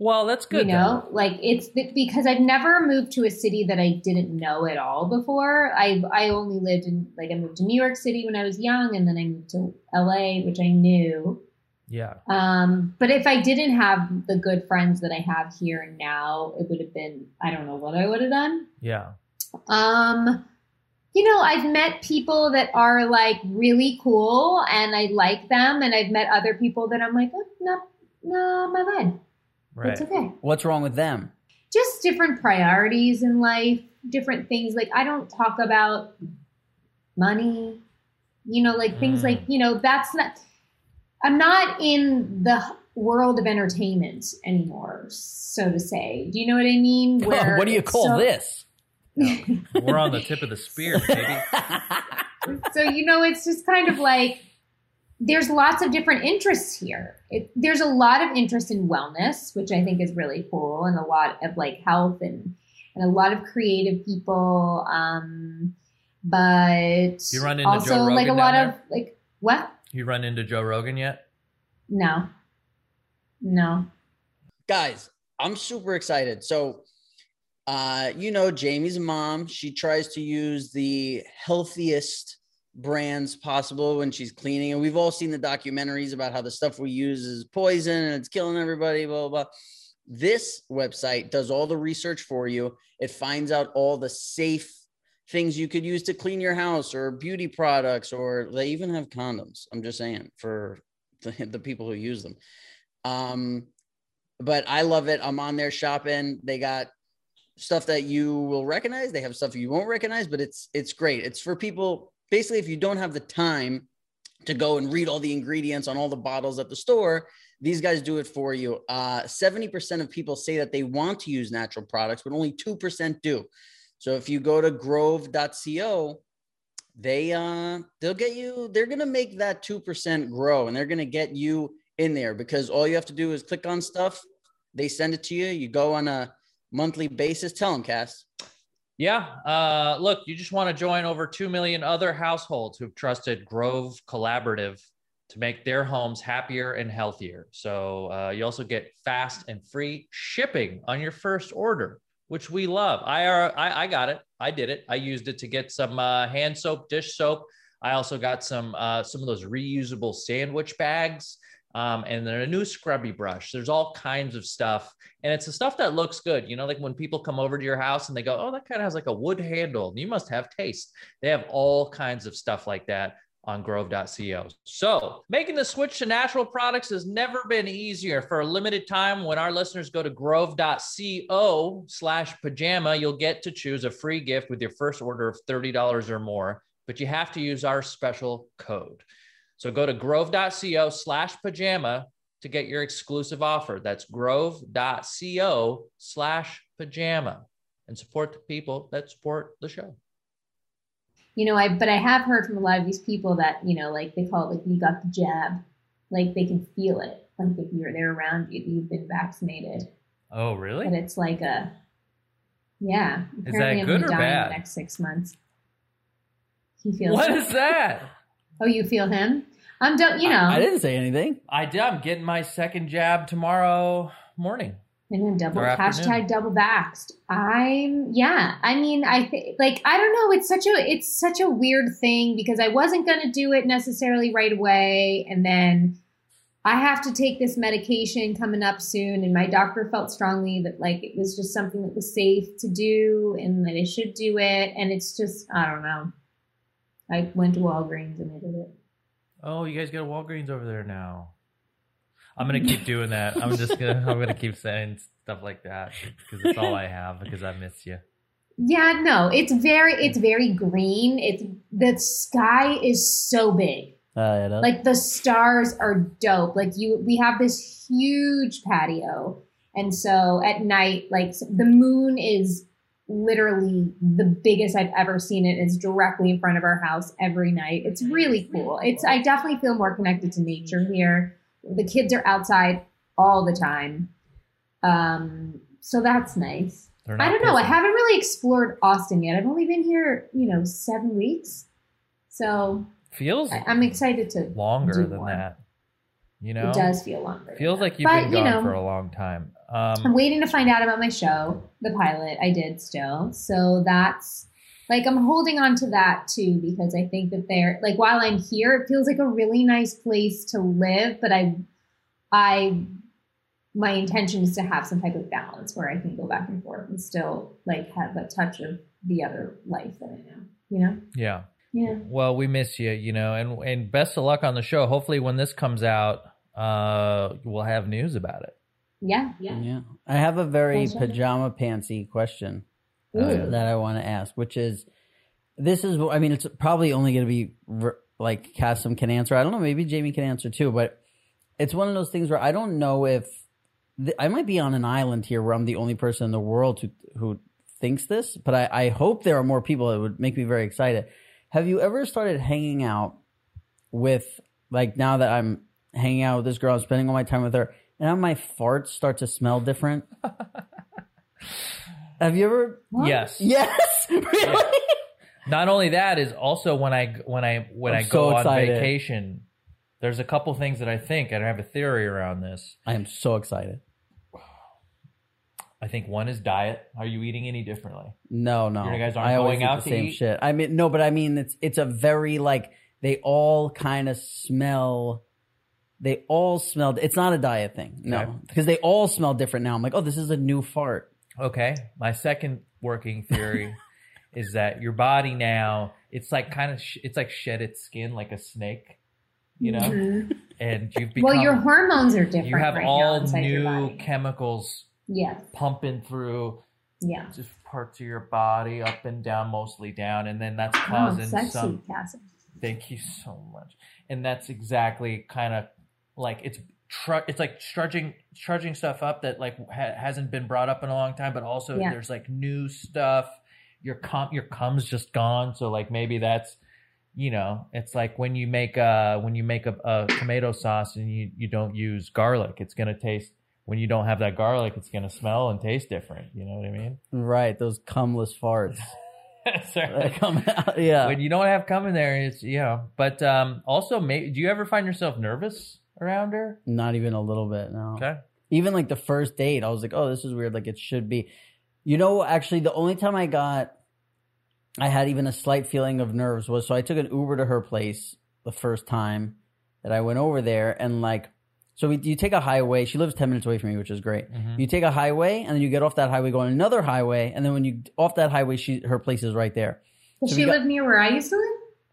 Well, that's good. you know, like it's th- because I've never moved to a city that I didn't know at all before. I I only lived in like I moved to New York City when I was young, and then I moved to LA, which I knew. Though. Yeah. Um, but if I didn't have the good friends that I have here and now, it would have been I don't know what I would have done. Yeah. Um, you know, I've met people that are like really cool and I like them, and I've met other people that I'm like, oh, no, no, my vibe. Right. It's okay. What's wrong with them? Just different priorities in life, different things. Like, I don't talk about money, You know, like things Mm. like you know that's not. I'm not in the world of entertainment anymore, so to say. Do you know what I mean? Where what do you call so- this? We're on the tip of the spear, baby. so you know it's just kind of like there's lots of different interests here it, there's a lot of interest in wellness which i think is really cool and a lot of like health and and a lot of creative people um but You run into also Joe like a lot down of like what You run into Joe Rogan yet? no no guys, I'm super excited. So, uh, you know, Jamie's mom, she tries to use the healthiest brands possible when she's cleaning. And we've all seen the documentaries about how the stuff we use is poison and it's killing everybody, blah, blah, blah. This website does all the research for you. It finds out all the safe things you could use to clean your house or beauty products, or they even have condoms. I'm just saying for the, the people who use them. Um, but I love it. I'm on there shopping. They got stuff that you will recognize. They have stuff you won't recognize, but it's it's great. It's for people basically if you don't have the time to go and read all the ingredients on all the bottles at the store, these guys do it for you. Uh, 70% of people say that they want to use natural products, but only 2% do. So if you go to grove.co, they uh they'll get you they're going to make that 2% grow and they're going to get you in there because all you have to do is click on stuff they send it to you you go on a monthly basis tell them cass Yeah. Uh, look, you just want to join over 2 million other households who've trusted Grove Collaborative to make their homes happier and healthier. So uh, you also get fast and free shipping on your first order, which we love. I, are, I, I got it. I did it. I used it to get some uh, hand soap, dish soap. I also got some uh, some of those reusable sandwich bags. Um, and then a new scrubby brush. There's all kinds of stuff and it's the stuff that looks good. You know, like when people come over to your house and they go, "Oh, that kind of has like a wood handle." You must have taste. They have all kinds of stuff like that on grove.co. So, making the switch to natural products has never been easier. For a limited time, when our listeners go to grove.co slash pajama, you'll get to choose a free gift with your first order of $30 or more, but you have to use our special code. So go to grove.co slash pajama to get your exclusive offer. That's grove.co slash pajama and support the people that support the show. You know i but i have heard from a lot of these people that you know like they call it like you got the jab like they can feel it like if you're there around you you've been vaccinated Oh, really? but really? it's like a yeah Is apparently that I'm good gonna or die in bad? the next six months he feels What it. is that? oh you feel him i'm don't you know I didn't say anything. I did. I'm getting my second jab tomorrow morning. And then double hashtag double vaxxed. I'm yeah i mean i think like i don't know it's such a it's such a weird thing because i wasn't going to do it necessarily right away. And then i have to take this medication coming up soon. And my doctor felt strongly that like it was just something that was safe to do and that i should do it. And it's just i don't know. I went to walgreens and i did it. Oh, you guys got Walgreens over there now. I'm gonna keep doing that. I'm just gonna I'm gonna keep saying stuff like that because it's all I have because I miss you. Yeah, no, it's very it's very green. It's the sky is so big. Uh, you know? Like the stars are dope. Like you we have this huge patio. And so at night like the moon is literally the biggest I've ever seen. It's directly in front of our house every night. It's really cool. It's I definitely feel more connected to nature here. The kids are outside all the time. Um so that's nice. I don't know. I haven't really explored Austin yet. I've only been here, you know, seven weeks. So feels I, I'm excited to. longer than more. that. You know, It does feel longer. feels like you've But, been you gone know, for a long time. Um, I'm waiting to find out about my show, the pilot. I did still. So that's like I'm holding on to that too because I think that they're like while I'm here, it feels like a really nice place to live. But I, I, my intention is to have some type of balance where I can go back and forth and still like have a touch of the other life that I know. You know? yeah. Yeah. Well, we miss you, you know, and and best of luck on the show. Hopefully, when this comes out, uh, we'll have news about it. Yeah. Yeah. yeah. I have a very pajama pantsy question Oh, Ooh. that I want to ask, which is this is, I mean, it's probably only going to be re- like Kassem can answer. I don't know. Maybe Jamie can answer too. But it's one of those things where I don't know if th- I might be on an island here where I'm the only person in the world who who thinks this. But I, I hope there are more people that would make me very excited. Have you ever started hanging out with like now that I'm hanging out with this girl, I'm spending all my time with her, and now my farts start to smell different? Have you ever? Yes. Yes, really. Not only that is also when I when I when I'm I go so on vacation, there's a couple things that I think and I have a theory around this. I am so excited. I think one is diet. Are you eating any differently? No, no. You guys aren't I going out the to same eat? shit. I mean, no, but I mean, it's it's a very like they all kind of smell. They all smell. It's not a diet thing, no, because they all smell different now. I'm like, oh, this is a new fart. Okay. My second working theory is that your body now it's like kind of sh- it's like shed its skin like a snake, you know, Mhm. and you've become well, your hormones are different. you have right all new chemicals Yeah, pumping through yeah. just parts of your body up and down, mostly down, and then that's Oh, causing sexy, some. Thank you so much. And that's exactly kind of like it's tr- it's like trudging trudging stuff up that like ha- hasn't been brought up in a long time, but also Yeah. there's like new stuff. Your cum your cum's just gone, so like maybe that's you know it's like when you make a when you make a, a tomato sauce and you you don't use garlic, it's gonna taste. When you don't have that garlic, it's gonna smell and taste different. You know what I mean? Right, those cumless farts Sorry. that come out. Yeah, when you don't have cum in there, it's you know. But um, also, may, do you ever find yourself nervous around her? not even a little bit. No, Okay. even like the first date, I was like, oh, this is weird. Like it should be. You know, actually, the only time I got, I had even a slight feeling of nerves was so I took an Uber to her place the first time that I went over there, and like, so we, you take a highway. She lives ten minutes away from me, which is great. Mhm. You take a highway, and then you get off that highway, go on another highway, and then when you off that highway, she her place is right there. Does So she got- live near where I used to live?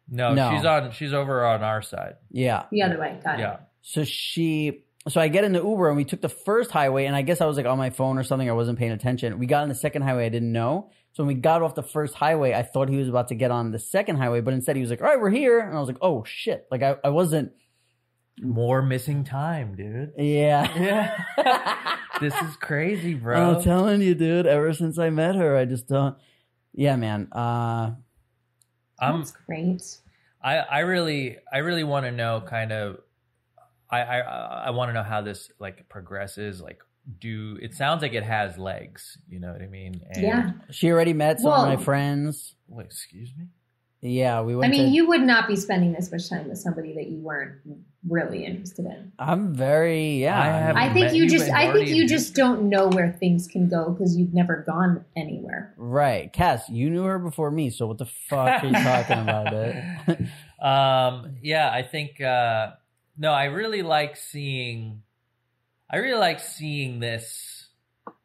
No, No. she's on. She's over on our side. Yeah. The other way. Got it. Yeah. So she, so I get in the Uber and we took the first highway, and I guess I was like on my phone or something. I wasn't paying attention. We got on the second highway. I didn't know. So when we got off the first highway, I thought he was about to get on the second highway, but instead he was like, "All right, we're here," and I was like, "Oh shit!" Like I, I wasn't. More missing time, dude. Yeah. Yeah. this is crazy, bro. I'm telling you, dude. Ever since I met her, I just don't. Yeah, man. Uh, I'm. That's great. I. I really. I really want to know. Kind of. I. I. I want to know how this like progresses. Like, do it sounds like it has legs? You know what I mean? And, Yeah. she already met some of my friends. Wait, excuse me. Yeah, we I mean, to, you would not be spending this much time with somebody that you weren't really interested in. I'm very. Yeah. I I think you you just, I think you introduced just don't know where things can go because you've never gone anywhere. Right, Cass. You knew her before me, so what the fuck are you talking about? It. um yeah i think uh no i really like seeing i really like seeing this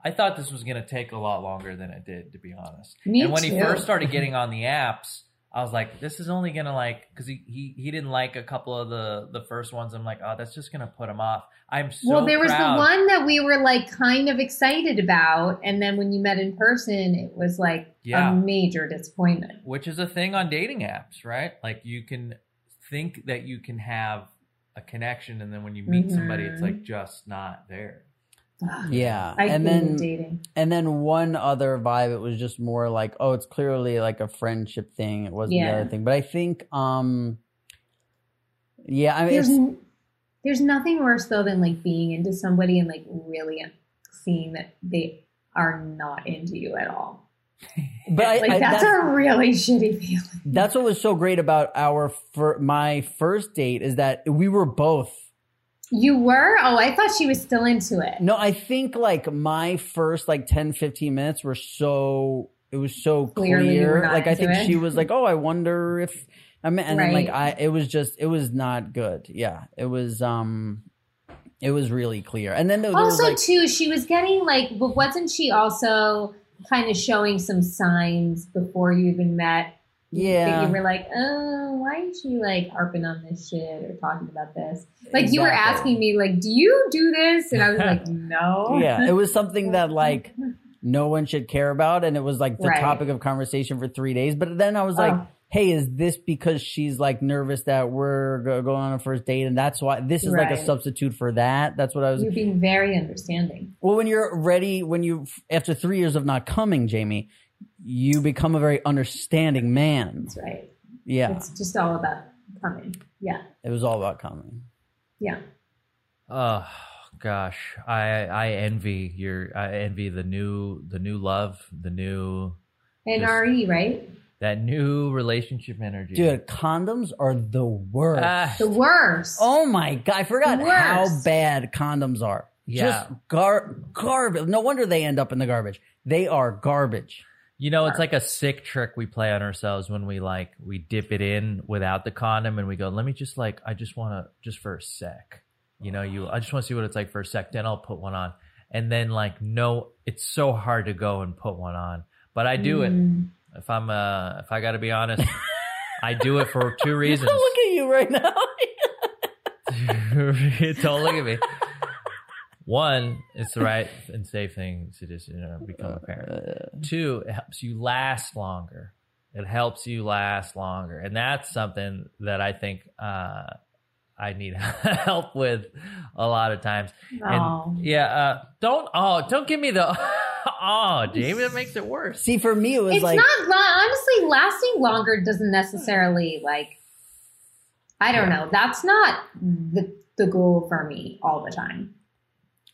i thought this was going to take a lot longer than it did to be honest Me and when he first started getting on the apps i was like this is only going to like because he, he he didn't like a couple of the the first ones i'm like oh that's just going to put him off i'm so well, there was proud. the one that we were like kind of excited about, and then when you met in person, it was like Yeah. a major disappointment. which is a thing on dating apps, right? Like you can think that you can have a connection, and then when you meet somebody, it's like just not there. Ugh, yeah, I and then dating. and then one other vibe. It was just more like, oh, it's clearly like a friendship thing. It wasn't the other thing, but I think, um, yeah, I mean, There's n- there's nothing worse though than like being into somebody and like really seeing that they are not into you at all. but I, Like I, that's, that's, a really shitty feeling. that's what was so great about our fir- my first date is that we were both You were? Oh, I thought she was still into it. No, I think like my first like 10, 15 minutes were so it was so Clearly clear. Like I think it. she was like, "Oh, I wonder if I mean," and then like I it was just it was not good. Yeah, it was um it was really clear. And then there, there was Also, like too, she was getting like, but wasn't she also kind of showing some signs before you even met? That yeah. you were like, oh, why is she like harping on this shit or talking about this? Like you were asking me, like, do you do this? And I was like, no. yeah, it was something that like no one should care about and it was like the Right. topic of conversation for 3 days. But then I was oh. like Oh. Hey, is this because she's like nervous that we're go- going on a first date, and that's why this is like a substitute for that? That's what I was. You're being very understanding. Well, when you're ready, when you after three years of not coming, Jamie, you become a very understanding man. That's right. Yeah, It's just all about coming. Yeah. it was all about coming. Yeah. Oh gosh, I I envy your I envy the new the new love, the new And Just- RE, right? That new relationship energy. Dude, condoms are the worst. Ah, The worst. Oh my god, I forgot how bad condoms are. Yeah. Just gar- garbage. No wonder they end up in the garbage. They are garbage. You know, it's like a sick trick we play on ourselves when we like we dip it in without the condom and we go, let me just like I just want to just for a sec. You know, you I just want to see what it's like for a sec. Then I'll put one on, and then like no, it's so hard to go and put one on, but I do it. If I'm uh if I got to be honest, I do it for two reasons. Look at you right now. Don't look at me. One, it's the right and safe thing to just you know become a parent. Two, it helps you last longer. It helps you last longer, and that's something that I think uh, I need help with a lot of times. And Oh. yeah, uh, don't oh don't give me the oh Jamie that makes it worse. See, for me, it was It's like not la- honestly lasting longer doesn't necessarily like I don't know. That's not the the goal for me all the time.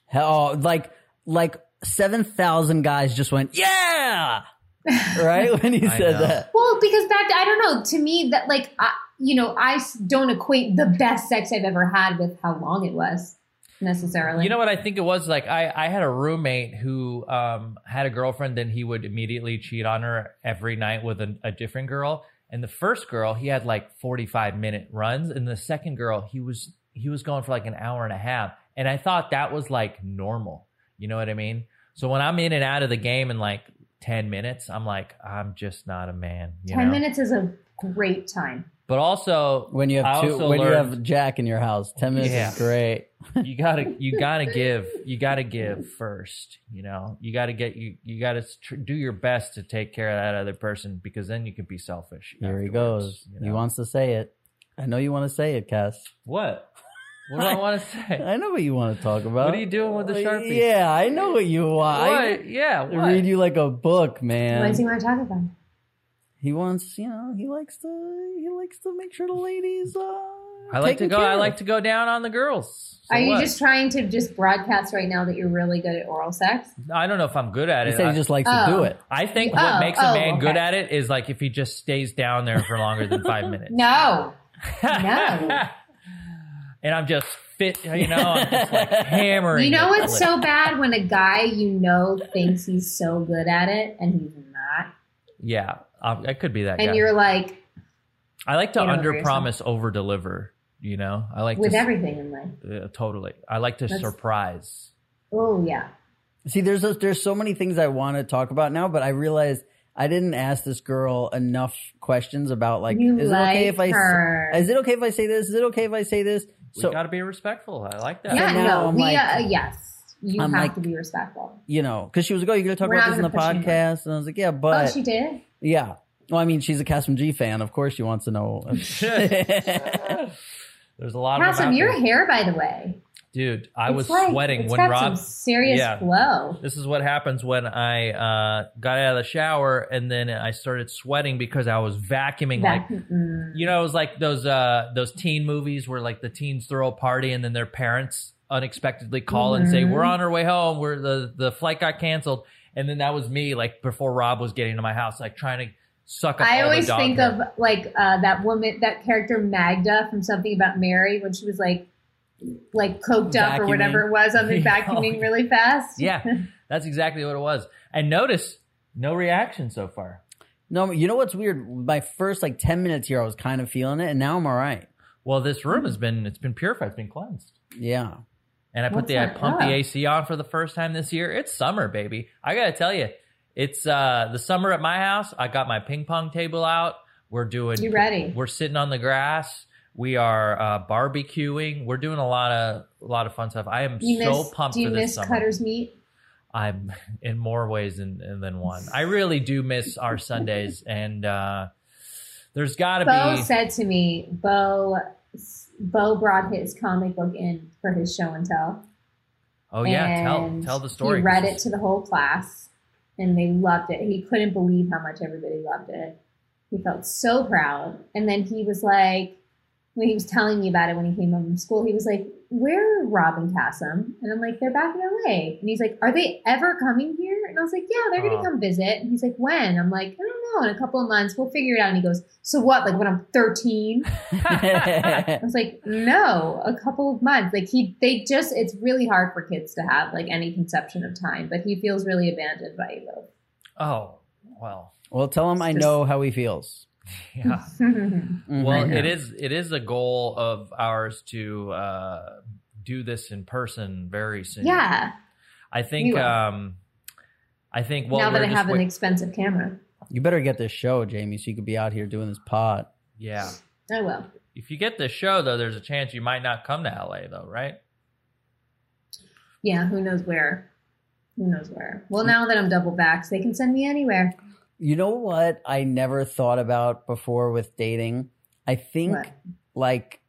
hell, like like seven thousand guys just went, yeah, right when he said that. Well, because that I don't know. To me, that like I, you know, I don't equate the best sex I've ever had with how long it was necessarily. You know what I think it was like I, I had a roommate who um, had a girlfriend then he would immediately cheat on her every night with a, a different girl and the first girl he had like 45 minute runs and the second girl he was he was going for like an hour and a half and I thought that was like normal you know what I mean so when I'm in and out of the game in like 10 minutes I'm like I'm just not a man you ten know? minutes is a great time. But also When you I have two, also when you have Jack in your house, ten minutes Yeah. is great. you gotta you gotta give you gotta give first you know you gotta get you you gotta tr- do your best to take care of that other person because then you can be selfish Here he afterwards, goes. you He wants to say it. I know you want to say it, Cass. what what do i want to say I know what you want to talk about. what are you doing with the sharpie Yeah, I know what you want. I what? yeah what? read you like a book, man. what man. does he want to talk about? He wants, you know, he likes to, he likes to make sure the ladies. Uh, i like to go care i like to go down on the girls So Are you what? just trying to just broadcast right now that you're really good at oral sex? i don't know if i'm good at He it said I, he just likes to do Oh. it. I think Oh, what makes a oh, man good at it is like if he just stays down there for longer than five minutes No. No. and i'm just fit you know i'm just like hammering You know what's so bad when a guy you know thinks he's so good at it and he's not, Yeah, I could be that and guy. you're like I like to Get over under promise, over deliver. You know, I like with to everything in life. uh, totally. I like to That's- surprise. Oh yeah, See, there's a, there's so many things I want to talk about now, but I realized I didn't ask this girl enough questions about like, you is like it okay if I her. is it okay if I say this? Is it okay if I say this? We So got to be respectful. I like that. yeah, now no, we like- uh, yes, you I'm have like- to be respectful. you know, because she was like, "Oh, you're gonna talk We're about this in the gonna podcast," and I was like, "Yeah, but. oh, but she did. yeah." Well, I mean, she's a Kassem G fan. Of course, she wants to know. There's a lot of them your there. hair, by the way. dude. I It's was like- sweating it's when got Rob. some serious Yeah. flow. This is what happens when I uh, got out of the shower and then I started sweating because I was vacuuming like mm. you know, it was like those uh those teen movies where like the teens throw a party and then their parents unexpectedly call and say. "We're on our way home. We're the the flight got canceled." And then that was me, like before Rob was getting to my house, like trying to suck up. I all always the dog think hair. of like uh, that woman, that character Magda from Something About Mary, when she was like, like coked up or whatever it was on the Yeah. vacuuming really fast. yeah, that's exactly what it was. And notice no reaction so far. no, you know what's weird? My first like ten minutes here, I was kind of feeling it, and now I'm all right. Well, this room has been it's been purified, it's been cleansed. Yeah, And I put What's the I pumped the. AC on for the first time this year. It's summer, baby. I gotta tell you, it's uh the summer at my house. I got my ping pong table out. We're doing. You ready? We're sitting on the grass. We are uh, barbecuing. We're doing a lot of a lot of fun stuff. I am You so miss, pumped do you for this miss summer. Cutter's meat? I'm in more ways than than one. I really do miss our Sundays and uh, There's got to be. Beau said to me, Beau, Beau brought his comic book in for his show and tell. oh yeah, tell and tell the story. He read it to the whole class, and they loved it. He couldn't believe how much everybody loved it. He felt so proud. And then he was like, when he was telling me about it when he came home from school, he was like, "Where are Rob and Kassem?" And I'm like, "They're back in LA." And he's like, "Are they ever coming here?" And I was like, "Yeah, they're Oh. gonna uh-huh. come visit." And he's like, "When?" I'm like, "I don't know. In a couple of months, we'll figure it out." And he goes, "So what? Like when I'm 13?" I was like, no, a couple of months. Like he, they just, it's really hard for kids to have like any conception of time, but he feels really abandoned by you both. oh well, well, tell him I Just- know how he feels. yeah. Mhm. Well, it is it is a goal of ours to uh, do this in person very soon. yeah. I think. Um, I think. Well, now that I just have an wait- expensive camera, You better get this show, Jamie, so you could be out here doing this pot. yeah. I will. If you get this show, though, there's a chance you might not come to LA, though, right? Yeah. Who knows where? Who knows where? Well, now that I'm double vaxxed, they can send me anywhere. You know what I never thought about before with dating? I think What? like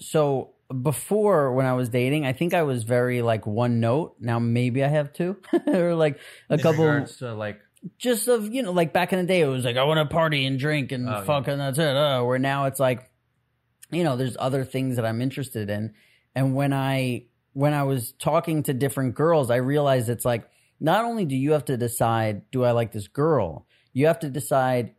so before when I was dating, I think I was very like one note. Now maybe I have two or like a In couple regards to like, just of you know like back in the day it was like I want to party and drink and Oh, yeah. fuck and that's it. Uh, where now it's like you know there's other things that I'm interested in, and when I when I was talking to different girls, I realized it's like not only do you have to decide do I like this girl, you have to decide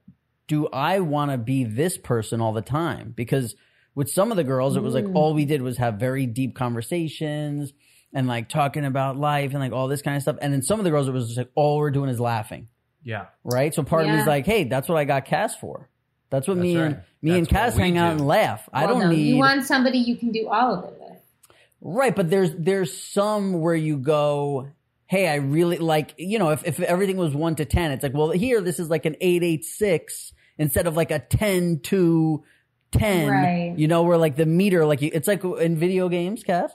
do I want to be this person all the time because with some of the girls it was like Mm. all we did was have very deep conversations and like talking about life and like all this kind of stuff and then some of the girls it was just like all we're doing is laughing yeah, right? So part of me is like, hey, that's what I got cast for. That's what me That's and right. me and That's what Cass we hang out do. and laugh. I Well, don't no, need You want somebody you can do all of it with. right, but there's there's some where you go, hey, I really like you know if if everything was one to ten, it's like well here this is like an eight eight six instead of like a ten to ten. Right. You know where like the meter like you, it's like in video games, Cass,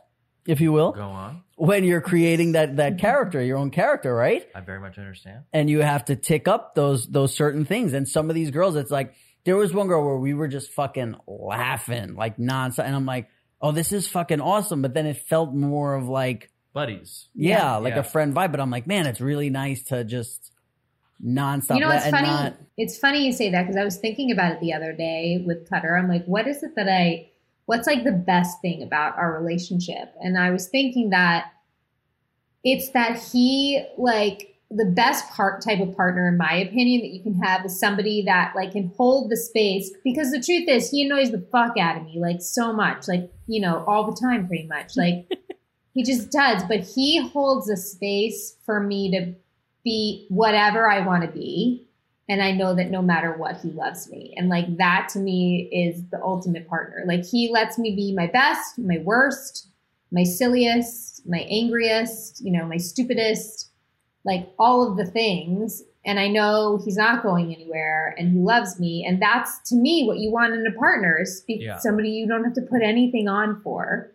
if you will, go on. when you're creating that that mm-hmm. character, your own character, right? I very much understand. and you have to tick up those those certain things. And some of these girls, it's like there was one girl where we were just fucking laughing like nonstop, and I'm like, oh, this is fucking awesome. But then it felt more of like, Buddies. yeah, Yeah. like Yeah. a friend vibe. But I'm like, man, it's really nice to just nonstop. You know, let- it's funny. not- it's funny you say that because I was thinking about it the other day with Cutter. I'm like, what is it that I? What's like the best thing about our relationship? And I was thinking that it's that he like the best part type of partner, in my opinion, that you can have is somebody that like can hold the space. Because the truth is, he annoys the fuck out of me like so much, like you know, all the time, pretty much. Like he just does. But he holds a space for me to be whatever I want to be. And I know that no matter what, he loves me. And like that to me is the ultimate partner. Like he lets me be my best, my worst, my silliest, my angriest, you know, my stupidest, like all of the things. And I know he's not going anywhere and he loves me. And that's to me what you want in a partner is Yeah. somebody you don't have to put anything on for.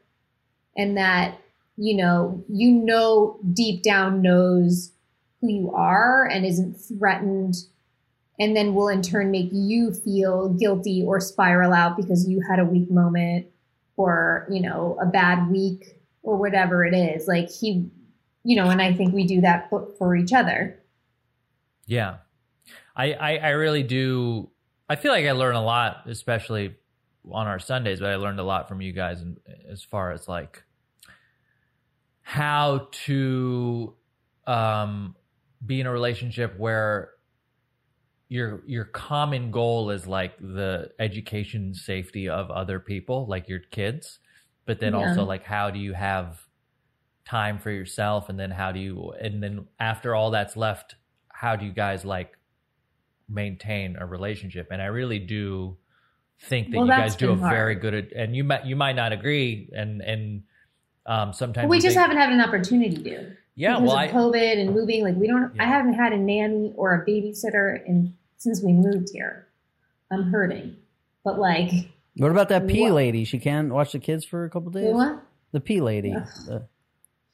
And that, you know, you know deep down knows who you are and isn't threatened and then will in turn make you feel guilty or spiral out because you had a weak moment or you know a bad week or whatever it is like he you know and i think we do that for- each other Yeah. I, I, I really do. I feel like I learn a lot, especially on our Sundays, but I learned a lot from you guys as far as like how to um, be in a relationship where your your common goal is like the education safety of other people, like your kids, but then Yeah. also like how do you have time for yourself? And then how do you and then after all that's left how do you guys like maintain a relationship? And i really do think that Well, you guys do a been very good and you might you might not agree and and um sometimes we just think- haven't had an opportunity to yeah because well of I, covid and moving like we don't Yeah. i haven't had a nanny or a babysitter in since we moved here i'm hurting but like what about that P What? lady? She can't watch the kids for a couple days. what The P lady. The-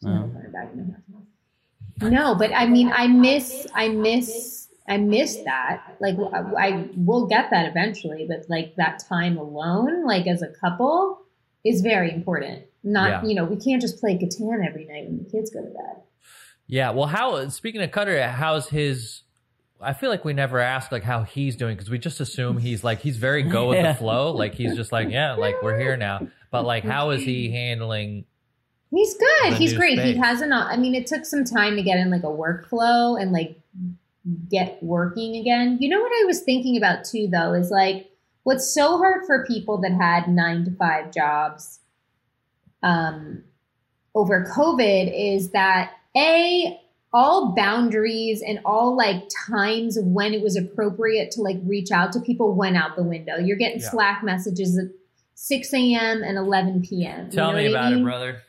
no. gonna put it back in my house. No, but I mean, I miss, I miss I miss that. Like I, I will get that eventually, but like that time alone, like as a couple, is very important. Not Yeah. you know we can't just play Catan every night when the kids go to bed. Yeah. Well, how speaking of Cutter, how's his? I feel like we never ask like how he's doing because we just assume he's like he's very go with Yeah. the flow. Like he's just like yeah, like we're here now. But like, how is he handling? He's good. The He's new great. He hasn't. Uh, I mean, it took some time to get in like a workflow and like get working again. You know what I was thinking about too, though, is like what's so hard for people that had nine to five jobs um, over COVID is that a all boundaries and all like times when it was appropriate to like reach out to people went out the window. You're getting Yeah. Slack messages at 6 a.m. and 11 p.m. You Tell know me what I about it, brother.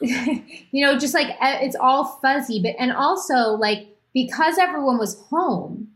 you know, just like uh, it's all fuzzy. But and also like because everyone was home,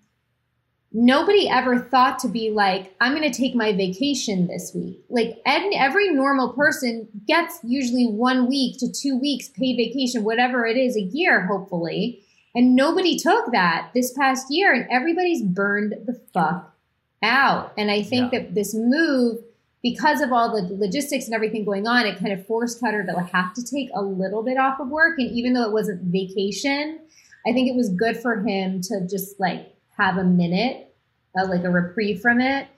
nobody ever thought to be like, I'm going to take my vacation this week. Like every normal person gets usually one week to two weeks paid vacation, whatever it is, a year, hopefully. And nobody took that this past year, and everybody's burned the fuck out. And I think Yeah. that this move, because of all the logistics and everything going on, it kind of forced Cutter to have to take a little bit off of work. And even though it wasn't vacation, I think it was good for him to just like have a minute, uh, like a reprieve from it.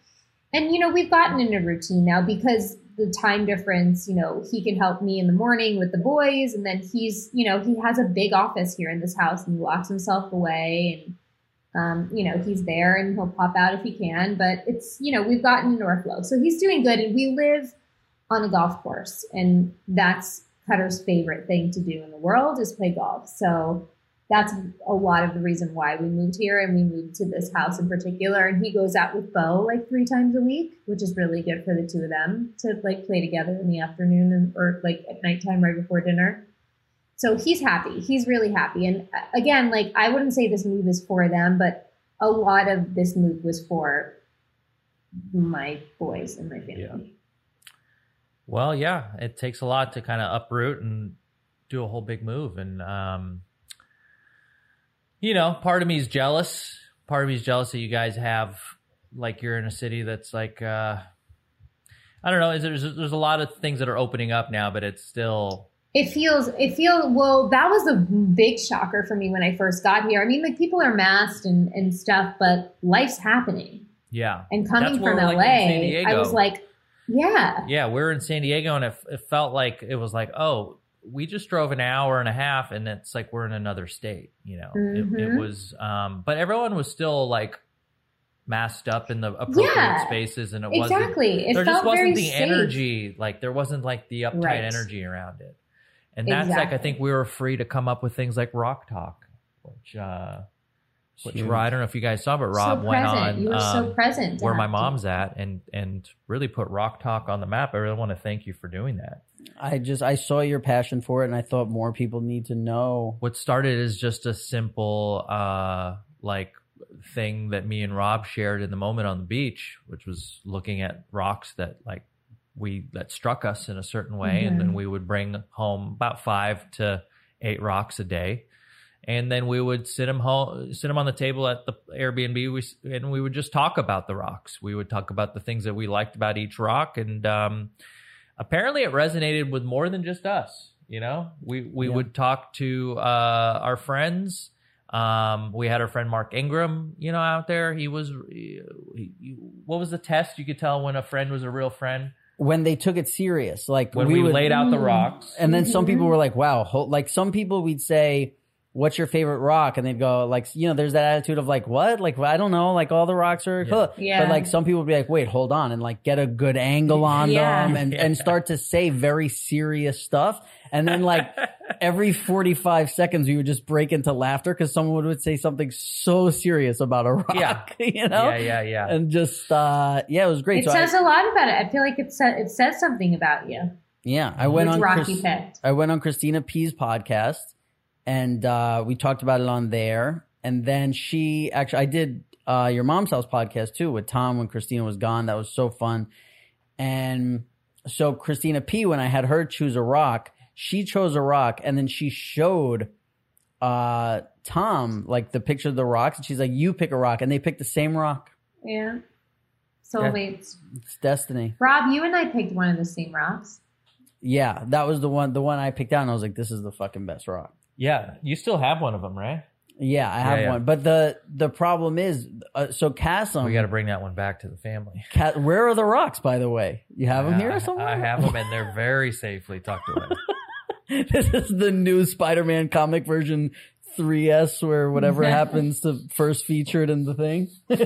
And you know, we've gotten in a routine now because the time difference. You know, he can help me in the morning with the boys, and then he's, you know, he has a big office here in this house, and he locks himself away, and um, you know, he's there, and he'll pop out if he can. But it's, you know, we've gotten into our flow, so he's doing good, and we live on a golf course, and that's Cutter's favorite thing to do in the world is play golf. So that's a lot of the reason why we moved here and we moved to this house in particular. And he goes out with Beau like three times a week, which is really good for the two of them to like play together in the afternoon and, or like at nighttime right before dinner. So he's happy. He's really happy. And uh, again, like I wouldn't say this move is for them, but a lot of this move was for my boys and my family. Yeah. Well, yeah, it takes a lot to kind of uproot and do a whole big move. And, um, you know, part of me is jealous. Part of me is jealous that you guys have, like, you're in a city that's like, uh, I don't know. Is there's there's a lot of things that are opening up now, but it's still It feels, it feels, well, that was a big shocker for me when I first got here. I mean, like people are masked and, and stuff, but life's happening. yeah. And coming from LA, like, in San Diego. I was like, yeah, Yeah, we're in San Diego, and it, it felt like it was like, oh, we just drove an hour and a half, and it's like we're in another state. You know, it, it Mhm. was, um, but everyone was still like masked up in the appropriate Yeah, spaces, and it wasn't. exactly. It there felt just wasn't very the safe. energy. Like there wasn't like the uptight Right. energy around it, and that's like I think we were free to come up with things like Rock Talk, which. uh which Huge. Rob, I don't know if you guys saw, but Rob so went on You were so um, present. where my have to- mom's at and and really put rock talk on the map i really want to thank you for doing that I just I saw your passion for it, and I thought more people need to know. what started as just a simple uh like thing that me and rob shared in the moment on the beach which was looking at rocks that like we that struck us in a certain way and then Mhm. we would bring home about five to eight rocks a day and then we would sit them home, sit them on the table at the Airbnb, we, and we would just talk about the rocks. We would talk about the things that we liked about each rock, and um, apparently it resonated with more than just us. You know, we we Yeah. would talk to uh, our friends. Um, we had our friend Mark Ingram, you know, out there. He was, he, he- what was the test? You could tell when a friend was a real friend When they took it serious, like when we, would, laid out the rocks. and then some people were like, "Wow!" Like some people, we'd say, "What's your favorite rock?" And they'd go, "Like you know, there's that attitude of like, what? Like I don't know. Like all the rocks are Yeah. cool." Yeah. But like some people would be like, "Wait, hold on," and like get a good angle on Yeah. them and Yeah. and start to say very serious stuff. And then like every 45 seconds, we would just break into laughter because someone would say something so serious about a rock. Yeah. you know. yeah, yeah, yeah. And just uh yeah, it was great. It so says a lot about it. I feel like it says it says something about you. yeah, I went Which on rock Chris- you. I went on Christina P's podcast and uh, we talked about it on there. And then she actually, I did uh, your mom's house podcast too with Tom when Christina was gone. That was so fun. And so Christina P, when I had her choose a rock, she chose a rock and then she showed uh, Tom like the picture of the rocks, and she's like, "You pick a rock," and they picked the same rock. Yeah. Soulmates. It's destiny. Rob, you and I picked one of the same rocks. Yeah, that was the one. The one I picked out, and I was like, "This is the fucking best rock." Yeah, you still have one of them, right? Yeah, I have yeah. one, but the the problem is, uh, so Kassem, We got to bring that one back to the family. Ca- where are the rocks? By the way, you have them here I- somewhere. I have them, and they're very safely tucked away. this is the new Spider-Man comic version 3S, where whatever happens to first featured in the thing.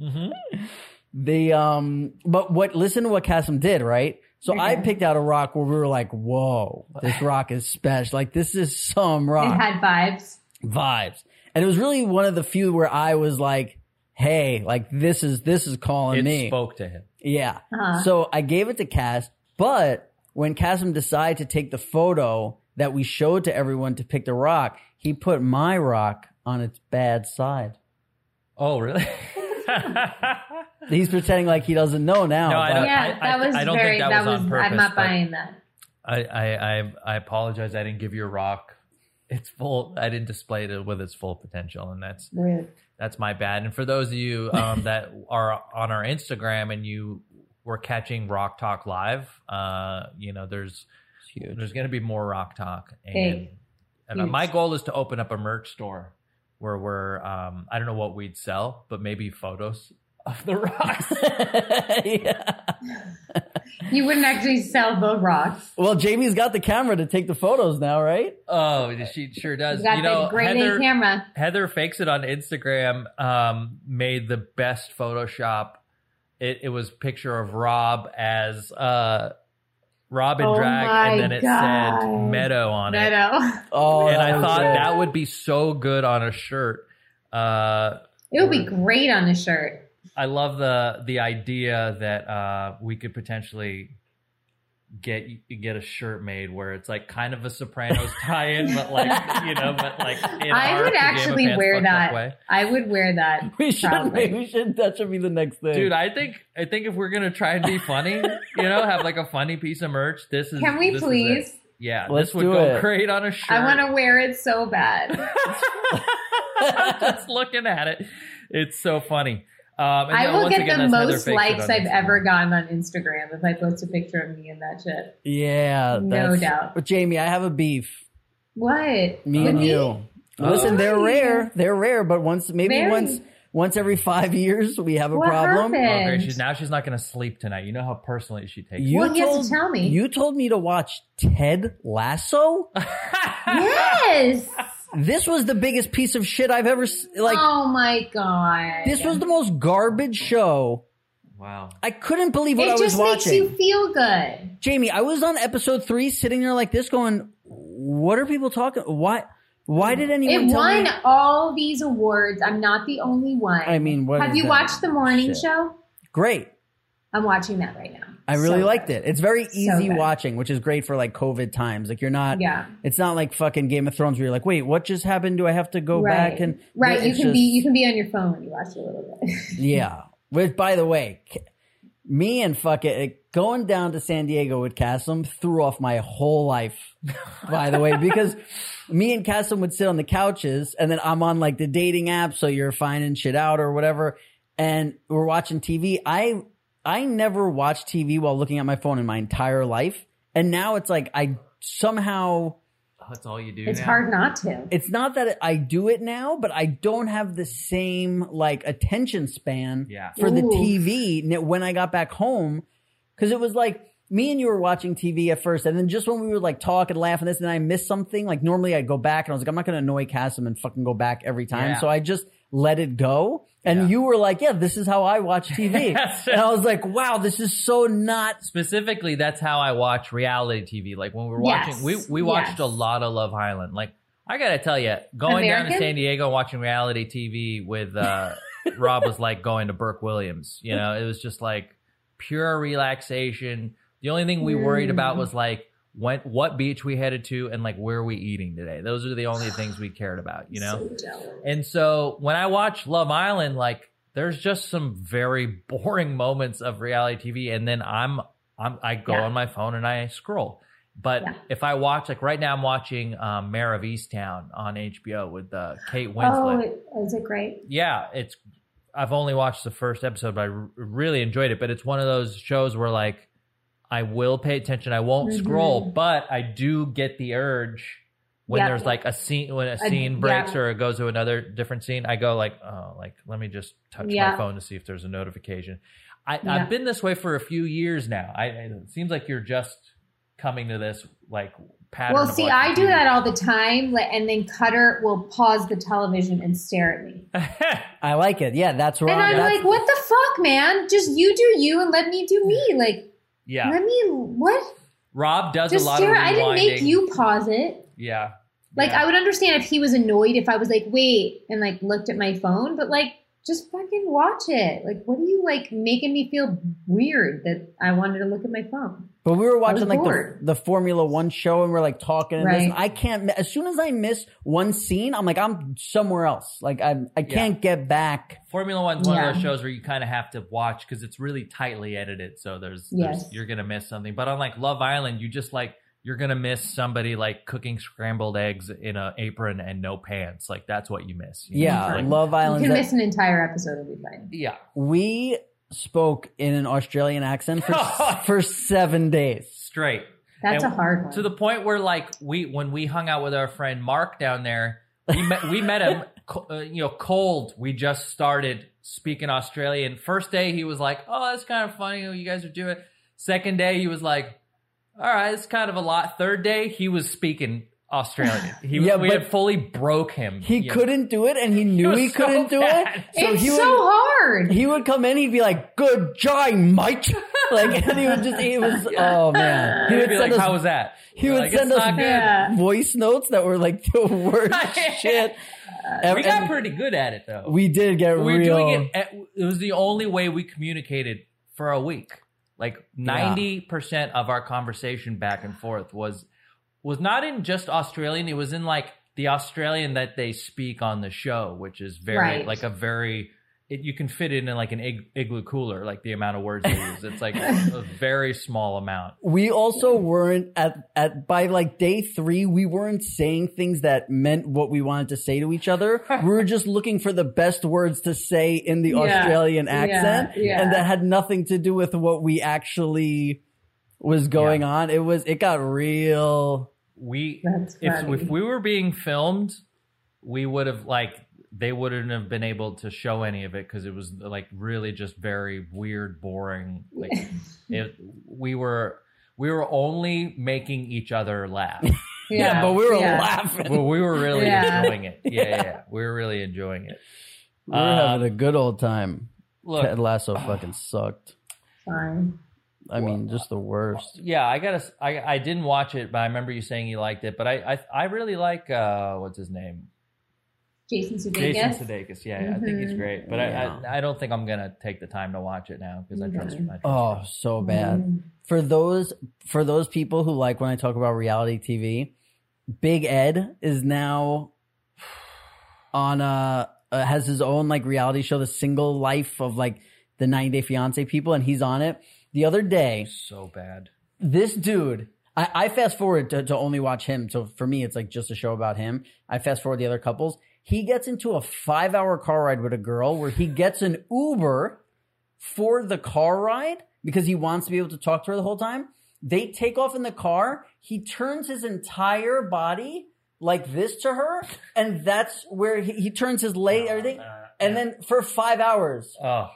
hmm The um, but what? Listen to what Kassem did, right? So I picked out a rock where we were like, "Whoa, this rock is special! Like this is some rock. It had vibes. vibes." And it was really one of the few where I was like, "Hey, like this is this is calling It me." spoke to him. Yeah. Uh-huh. So I gave it to Cass, but when Kassem decided to take the photo that we showed to everyone to pick the rock, he put my rock on its bad side. Oh, really? He's pretending like he doesn't know now. No, I don't- yeah, I- that was I don't very. think that that was on I'm not buying that. I, I I I apologize. I didn't give you a rock. It's full. I didn't display it with its full potential, and that's Rude. that's my bad. And for those of you um, that are on our Instagram and you were catching Rock Talk live, uh, you know, there's there's going to be more Rock Talk, and, Big. and uh, Huge. my goal is to open up a merch store where we're um, I don't know what we'd sell, but maybe photos of the rocks. yeah. You wouldn't actually sell the rocks. Well, Jamie's got the camera to take the photos now, right? oh, she sure does. You got you know, the great Heather, camera. Heather fakes it on Instagram. Um, made the best Photoshop. It, it was picture of Rob as uh, Rob in Oh drag, and then it God. said Meadow on it. Meadow. Oh, And I thought good. that would be so good on a shirt. Uh, It would be great on a shirt. I love the the idea that uh, we could potentially get get a shirt made where it's like kind of a Sopranos tie-in, but like you know, but like in I our would pajama actually pants wear fucked that. way. I would wear that. we should. proudly. We should. That should be the next thing, Dude, I think I think if we're gonna try and be funny, you know, have like a funny piece of merch, this is. Can we this please? Yeah, Let's this would go it. great on a shirt. I want to wear it so bad. Just looking at it, it's so funny. Um, and I will get again, the most likes I've Instagram. ever gotten on Instagram if I post a picture of me in that shit. yeah, No doubt. But Jamie, I have a beef. What? Me With and me? you. Listen, they're rare. They're rare, but once maybe Very. once once every five years we have a What problem. Oh. She's, now she's not going to sleep tonight. You know how personally she takes You Well, he has to tell me. You told me to watch Ted Lasso. Yes. This was the biggest piece of shit I've ever s- like. oh my god. This was the most garbage show. wow. I couldn't believe what It I was just makes watching. you feel good. Jamie, I was on episode three, sitting there like this, going, "What are people talking? Why? Why did anyone It tell won me?" all these awards. I'm not the only one. I mean, what have is you that? watched the morning Shit. show? Great. I'm watching that right now. I really So liked it. It's very easy good. watching, which is great for like COVID times. Like you're not. Yeah. It's not like fucking Game of Thrones where you're like, wait, what just happened? Do I have to go right. back and right? You can be you can be on your phone when you watch it a little bit. Yeah. Which, by the way, me and fuck it, going down to San Diego with Kassem threw off my whole life. By the way, because me and Kassem would sit on the couches, and then I'm on like the dating app, so you're finding shit out or whatever, and we're watching TV. I I never watched TV while looking at my phone in my entire life, and now it's like I somehow oh, That's all you do. it's now? hard not to. it's not that I do it now, but I don't have the same like attention span Yeah. for the TV when I got back home. Cause it was like me and you were watching TV at first. And then just when we were like talking, laughing this, and I missed something, like normally I'd go back and I was like, I'm not going to annoy Kassem and fucking go back every time. Yeah. So I just let it go. And Yeah. you were like, yeah, this is how I watch TV. And I was like, wow, this is so not Specifically, that's how I watch reality TV. Like when we're watching, Yes. we we watched Yes. a lot of Love Island. Like I gotta tell you, going down to San Diego and watching reality TV with uh, Rob was like going to Burke Williams. You know, it was just like pure relaxation. The only thing we worried about Mm. was like when what beach we headed to and like where we eating today. Those are the only things we cared about. You know. So. And so when I watch Love Island, like there's just some very boring moments of reality TV, and then I'm I'm I go Yeah. on my phone and I scroll. But Yeah. if I watch, like right now, I'm watching um, Mare of Easttown on HBO with uh, Kate Oh, Winslet. it- is it great? yeah, it's. I've only watched the first episode, but I r- really enjoyed it. But it's one of those shows where like I will pay attention. I won't Mhm. scroll, but I do get the urge when Yeah. there's like a scene when a scene breaks or it goes to another different scene. I go like, oh, like let me just touch my phone to see if there's a notification. I, Yeah. I've been this way for a few years now. I it seems like you're just coming to this like pattern. Well, see, watching I do that all the time, like, and then Cutter will pause the television and stare at me. I like it. Yeah, that's wrong. And I'm That's- like, what the fuck, man? Just you do you and let me do me. Like, yeah, let me, what? Rob does Just a lot stare. of I didn't make you pause it. Yeah, Like, Yeah. I would understand if he was annoyed if I was like, wait, and like looked at my phone, but like, just fucking watch it. Like, what are you like making me feel weird that I wanted to look at my phone? But we were watching like the, the Formula One show and we're like talking and this. Right. And I can't, as soon as I miss one scene, I'm like, I'm somewhere else. Like I, I can't get back. Formula One's one Yeah. of those shows where you kind of have to watch because it's really tightly edited. So there's, there's Yes. you're gonna miss something. But on like Love Island, you just like you're gonna miss somebody like cooking scrambled eggs in an apron and no pants. Like that's what you miss. you know? Yeah. Like, Love You Island. can miss an entire episode, it'll be fine. yeah. we spoke in an Australian accent for, for seven days. Straight. That's And a hard one. To the point where like we when we hung out with our friend Mark down there, we met we met him uh, you know cold. We just started speaking Australian. First day he was like, "Oh, that's kind of funny what you guys are doing." Second day he was like, "All right, it's kind of a lot." Third day he was speaking Australian. He Yeah, we but had fully broke him. He you know. couldn't do it and he knew was he couldn't do bad. it. So it's he so hard. he would come in, he'd be like, good job, Mike." Like, and he would just, he was, oh man. He He'd be send like, us "How was that?" He would like, send us not good." Yeah. voice notes that were like the worst shit. We got And pretty good at it though. we did get we were real. doing it. At, it was the only way we communicated for a week. Like ninety percent of our conversation back and forth was was not in just Australian. It was in like the Australian that they speak on the show, which is very Right. like a very. It, you can fit it in like an ig- igloo cooler, like the amount of words they use. It's like a, a very small amount. we also weren't at, at by like day three, we weren't saying things that meant what we wanted to say to each other. we were just looking for the best words to say in the Yeah. Australian Yeah, accent. yeah. And that had nothing to do with what we actually was going Yeah. on. It was, it got real. We That's if, funny. if we were being filmed, we would have like they wouldn't have been able to show any of it because it was like really just very weird, boring. Like it, we were we were only making each other laugh. Yeah, but we were yeah. laughing. well, we were really Yeah. enjoying it. Yeah, yeah, yeah, we were really enjoying it. We were Uh, having a good old time. Look, Ted Lasso fucking sucked. Fine. I mean, just the worst. yeah, I gotta. I didn't watch it, but I remember you saying you liked it. But I I, I really like uh what's his name Jason Sudeikis. Jason Sudeikis. Yeah, yeah, I think he's Mhm. great. But Yeah. I, I I don't think I'm gonna take the time to watch it now because I trust. I trust Oh, so bad. Mm. For those for those people who like when I talk about reality TV, Big Ed is now on a uh, has his own like reality show, The Single Life of like the 90 Day Fiance people, and he's on it. The other day, so bad. this dude, I, I fast forward to, to only watch him. So for me, it's like just a show about him. I fast forward the other couples. He gets into a five hour car ride with a girl where he gets an Uber for the car ride because he wants to be able to talk to her the whole time. They take off in the car. He turns his entire body like this to her, and that's where he, he turns his leg, oh, everything. Uh, and then for five hours, Oh,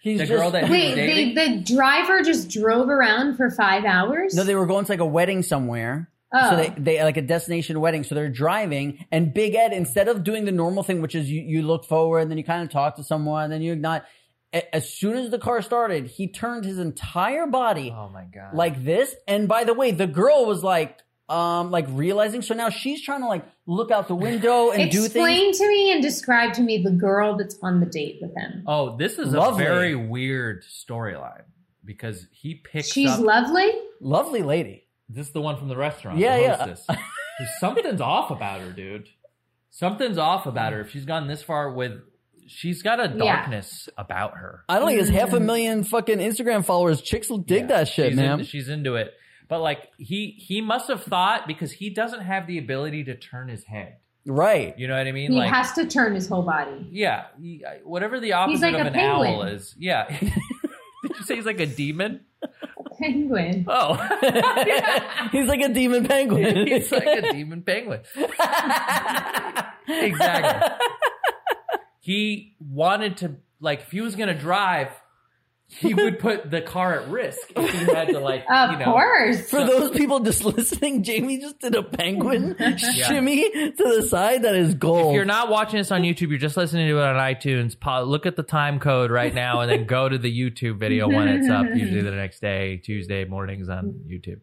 he's The just girl that- Wait, dating? the, the driver just drove around for five hours? no, they were going to like a wedding somewhere. oh. So they, they like a destination wedding. So they're driving and Big Ed, instead of doing the normal thing, which is you, you look forward and then you kind of talk to someone, and then you not, as soon as the car started, he turned his entire body oh my god! like this. And by the way, the girl was like, um, like realizing. So now she's trying to like look out the window and do things. Explain to me and describe to me the girl that's on the date with him. oh, this is Lovely. a very weird storyline because he picks She's up. lovely. Lovely lady. this is the one from the restaurant. Yeah, the yeah. hostess. There's Something's off about her, dude. Something's off about her. If she's gone this far with, she's got a darkness about her. I don't think it's half a million fucking Instagram followers. Chicks will dig Yeah, that shit, she's man. in- she's into it. But like he he must have thought because he doesn't have the ability to turn his head. Right. You know what I mean? He like has to turn his whole body. yeah, he, whatever the opposite like of an penguin. owl is. Yeah. Did you say he's like a demon? Penguin. Oh. He's like a demon penguin. he's like a demon penguin. exactly. He wanted to like if he was gonna drive, he would put the car at risk if he had to like Of you know course. For those people just listening, Jamie just did a penguin shimmy to the side. That is gold. If you're not watching this on YouTube, you're just listening to it on iTunes. Look at the time code right now, and then go to the YouTube video when it's up. Usually the next day, Tuesday mornings on YouTube.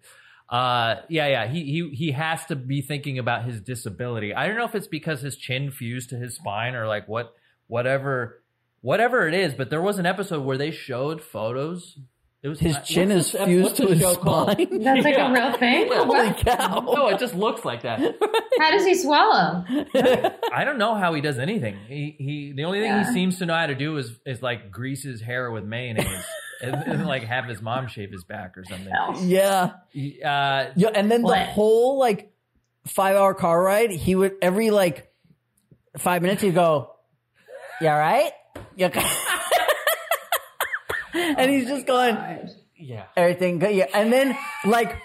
Uh, yeah, yeah. He he he has to be thinking about his disability. I don't know if it's because his chin fused to his spine or like what, whatever, whatever it is. But there was an episode where they showed photos. It was His what's chin is this- fused to his show called? spine. That's like Yeah. a real thing? Holy cow! No, it just looks like that. How does he swallow? I don't know how he does anything. He he the only thing Yeah. he seems to know how to do is is like grease his hair with mayonnaise and, and like have his mom shave his back or something. Yeah. Uh, Yeah, and then the whole like five hour car ride, he would every like five minutes he'd go, "You all right? You okay?" and oh he's just going, yeah. "Everything good?" Yeah, and then like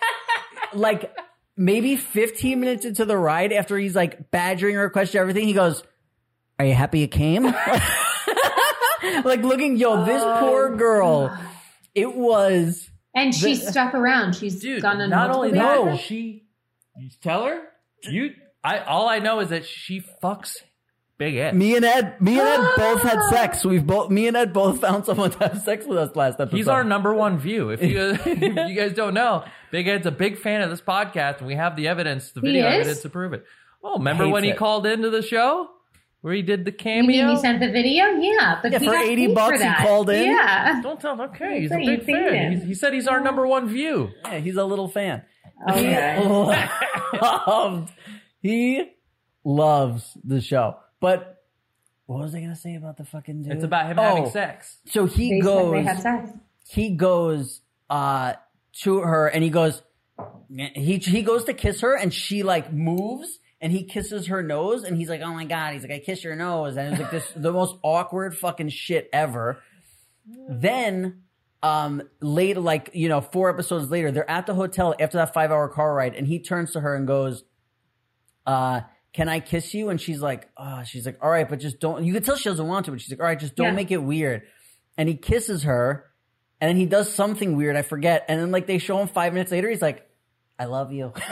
like maybe fifteen minutes into the ride, after he's like badgering her, question everything, he goes, "Are you happy you came?" like looking, yo, this oh poor girl. It was. And she's stuck around. She's Dude, gone on not only that, dates. she you tell her you I all I know is that she fucks Big Ed. Me and Ed, me and Ed ah! both had sex. We've both, me and Ed both found someone to have sex with us last episode. He's our number one view. If you, if you guys don't know, Big Ed's a big fan of this podcast, and we have the evidence, the video is? evidence to prove it. Oh, remember Hates when he it. called into the show where he did the You mean cameo? he sent the video? Yeah, but Yeah, for 80 bucks for he called in? Yeah. don't tell him. Okay, he's a big fan. then. He, he said he's our number one view. Yeah, he's a little fan. Okay. Loved, he loves the show. But what was I gonna say about the fucking dude? It's about him Oh, having sex. So he They, said goes. they have sex. he goes uh to her and he goes he he goes to kiss her and she like moves and he kisses her nose and he's like oh my god he's like i kiss your nose and it's like this the most awkward fucking shit ever then um later like you know four episodes later they're at the hotel after that five hour car ride and he turns to her and goes uh can I kiss you? And she's like, oh, she's like, all right, but just don't, you can tell she doesn't want to, but she's like, all right, just don't Yeah. make it weird. And he kisses her and then he does something weird. I forget. And then like they show him five minutes later. He's like, I love you.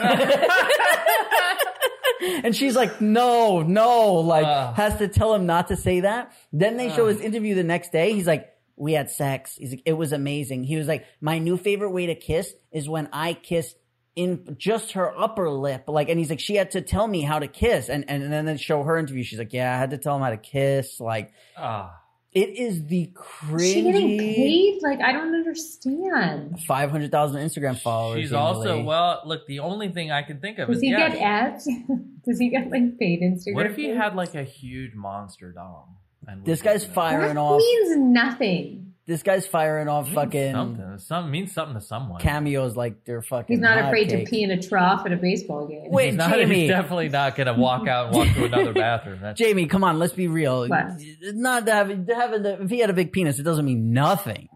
and she's like, no, no, like Ugh. has to tell him not to say that. Then they show uh. his interview the next day. He's like, we had sex. He's like, it was amazing. He was like, my new favorite way to kiss is when I kiss in just her upper lip. Like, and he's like, she had to tell me how to kiss. And, and, and then they show her interview. She's like, yeah, I had to tell him how to kiss. Like, Ah. it is the Is she getting paid? Like, I don't understand. 500,000 Instagram followers. She's Amy also Lee. well. Look, the only thing I can think of Does is he yeah, get ads? Does he get like paid Instagram? What if he feeds? had like a huge monster dong? And This guy's firing That off. means nothing. This guy's firing off fucking something. Some means something to someone. cameos like they're fucking. He's not afraid cake. to pee in a trough at a baseball game. Wait, he's, not, Jamie. he's definitely not going to walk out and walk to another bathroom. That's, Jamie, come on, let's be real. What? Not to have, to have a, if he had a big penis, it doesn't mean nothing.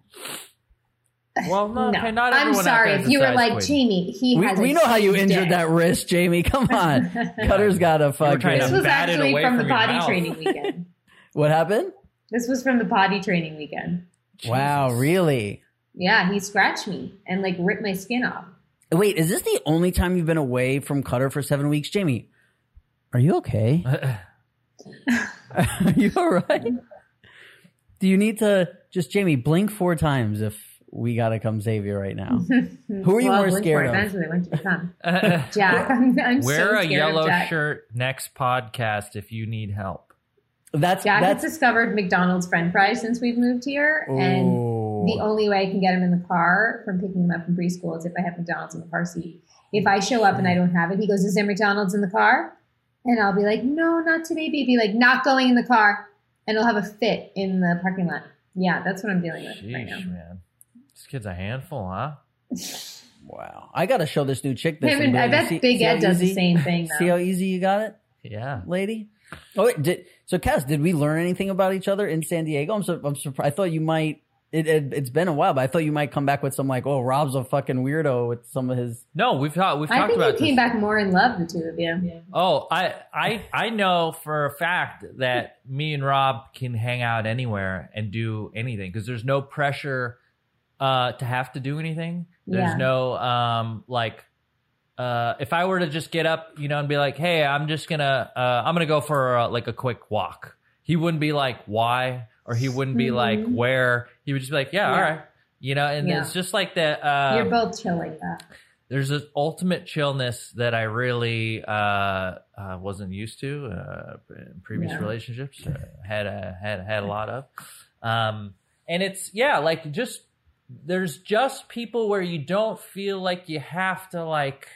well, no, No, okay, not I'm everyone out sorry. there is If a you were size like queen. Jamie, he We, has. we a know how you huge injured dick. that wrist, Jamie. Come on, Cutter's got a trying fucking. to This was bat actually away from the from your potty mouth. training weekend. What happened? this was from the potty training weekend. Wow, really? Yeah, he scratched me and like ripped my skin off. Wait, is this the only time you've been away from Cutter for seven weeks, Jamie? Are you okay? are you all right? Do you need to just Jamie blink four times if we gotta come save you right now? Who are you well, more scared of? Times, they went to the con. Jack, I'm, I'm so Wear a yellow of Jack. shirt next podcast if you need help. That's Jack has discovered McDonald's French fries since we've moved here, and the only way I can get him in the car from picking him up from preschool is if I have McDonald's in the car seat. If I show up and I don't have it, he goes, "Is there McDonald's in the car?" And I'll be like, "No, not today, baby." Like, not going in the car, and he'll have a fit in the parking lot. Yeah, that's what I'm dealing with right now. Man. This kid's a handful, huh? Wow. I got to show this new chick this. Him and and I bet see- Big see Ed does the same thing. See how easy you got it, Yeah. lady? Oh, wait, did, so Cass, did we learn anything about each other in San Diego? I'm, sur- I'm surprised. I thought you might. It, it, it's been a while, but I thought you might come back with some like, oh, Rob's a fucking weirdo with some of his. No, we've talked. We've I talked think you about came this. back more in love, the two of you. Oh, I, I, I know for a fact that me and Rob can hang out anywhere and do anything because there's no pressure uh, to have to do anything. There's Yeah. no um, like, uh, if I were to just get up, you know, and be like, "Hey, I'm just gonna, uh, I'm gonna go for uh, like a quick walk," he wouldn't be like, "Why?" or he wouldn't be like, Mhm. "Where?" He would just be like, "Yeah, Yeah. all right." You know, and Yeah. it's just like that. Uh, You're both chill like that. there's this ultimate chillness that I really uh, uh, wasn't used to uh, in previous Yeah. relationships. Had a, had had a lot of, um, and it's yeah, like just there's just people where you don't feel like you have to like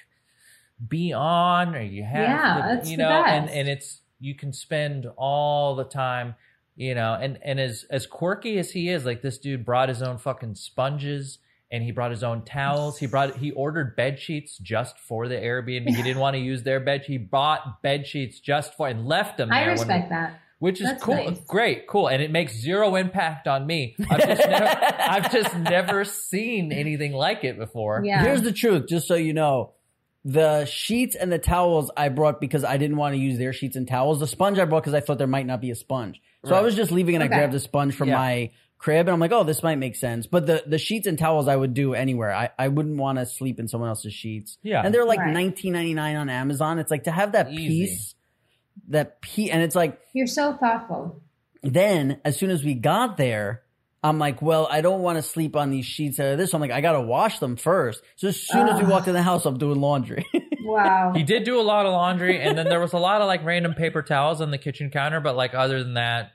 be on or you have Yeah, to, that's you know, and best. and it's you can spend all the time you know and and as as quirky as he is like this dude brought his own fucking sponges and he brought his own towels he brought he ordered bed sheets just for the airbnb he didn't want to use their bed he bought bed sheets just for and left them there I when- respect that. which is That's cool nice. great cool and it makes zero impact on me i've just never i've just never seen anything like it before Yeah. Here's the truth, just so you know. The sheets and the towels I brought because I didn't want to use their sheets and towels. The sponge I brought because I thought there might not be a sponge. So I was just leaving and Okay. I grabbed a sponge from Yeah. my crib and I'm like, oh, this might make sense. But the, the sheets and towels I would do anywhere. I, I wouldn't want to sleep in someone else's sheets. Yeah. And they're like Right. nineteen ninety nine on Amazon. It's like to have that Easy. piece, that piece, and it's like You're so thoughtful. then as soon as we got there, I'm like, well, I don't want to sleep on these sheets out of this. So I'm like, I gotta wash them first. So as soon as we Ugh. walked in the house, I'm doing laundry. Wow. He did do a lot of laundry, and then there was a lot of like random paper towels on the kitchen counter. But like other than that,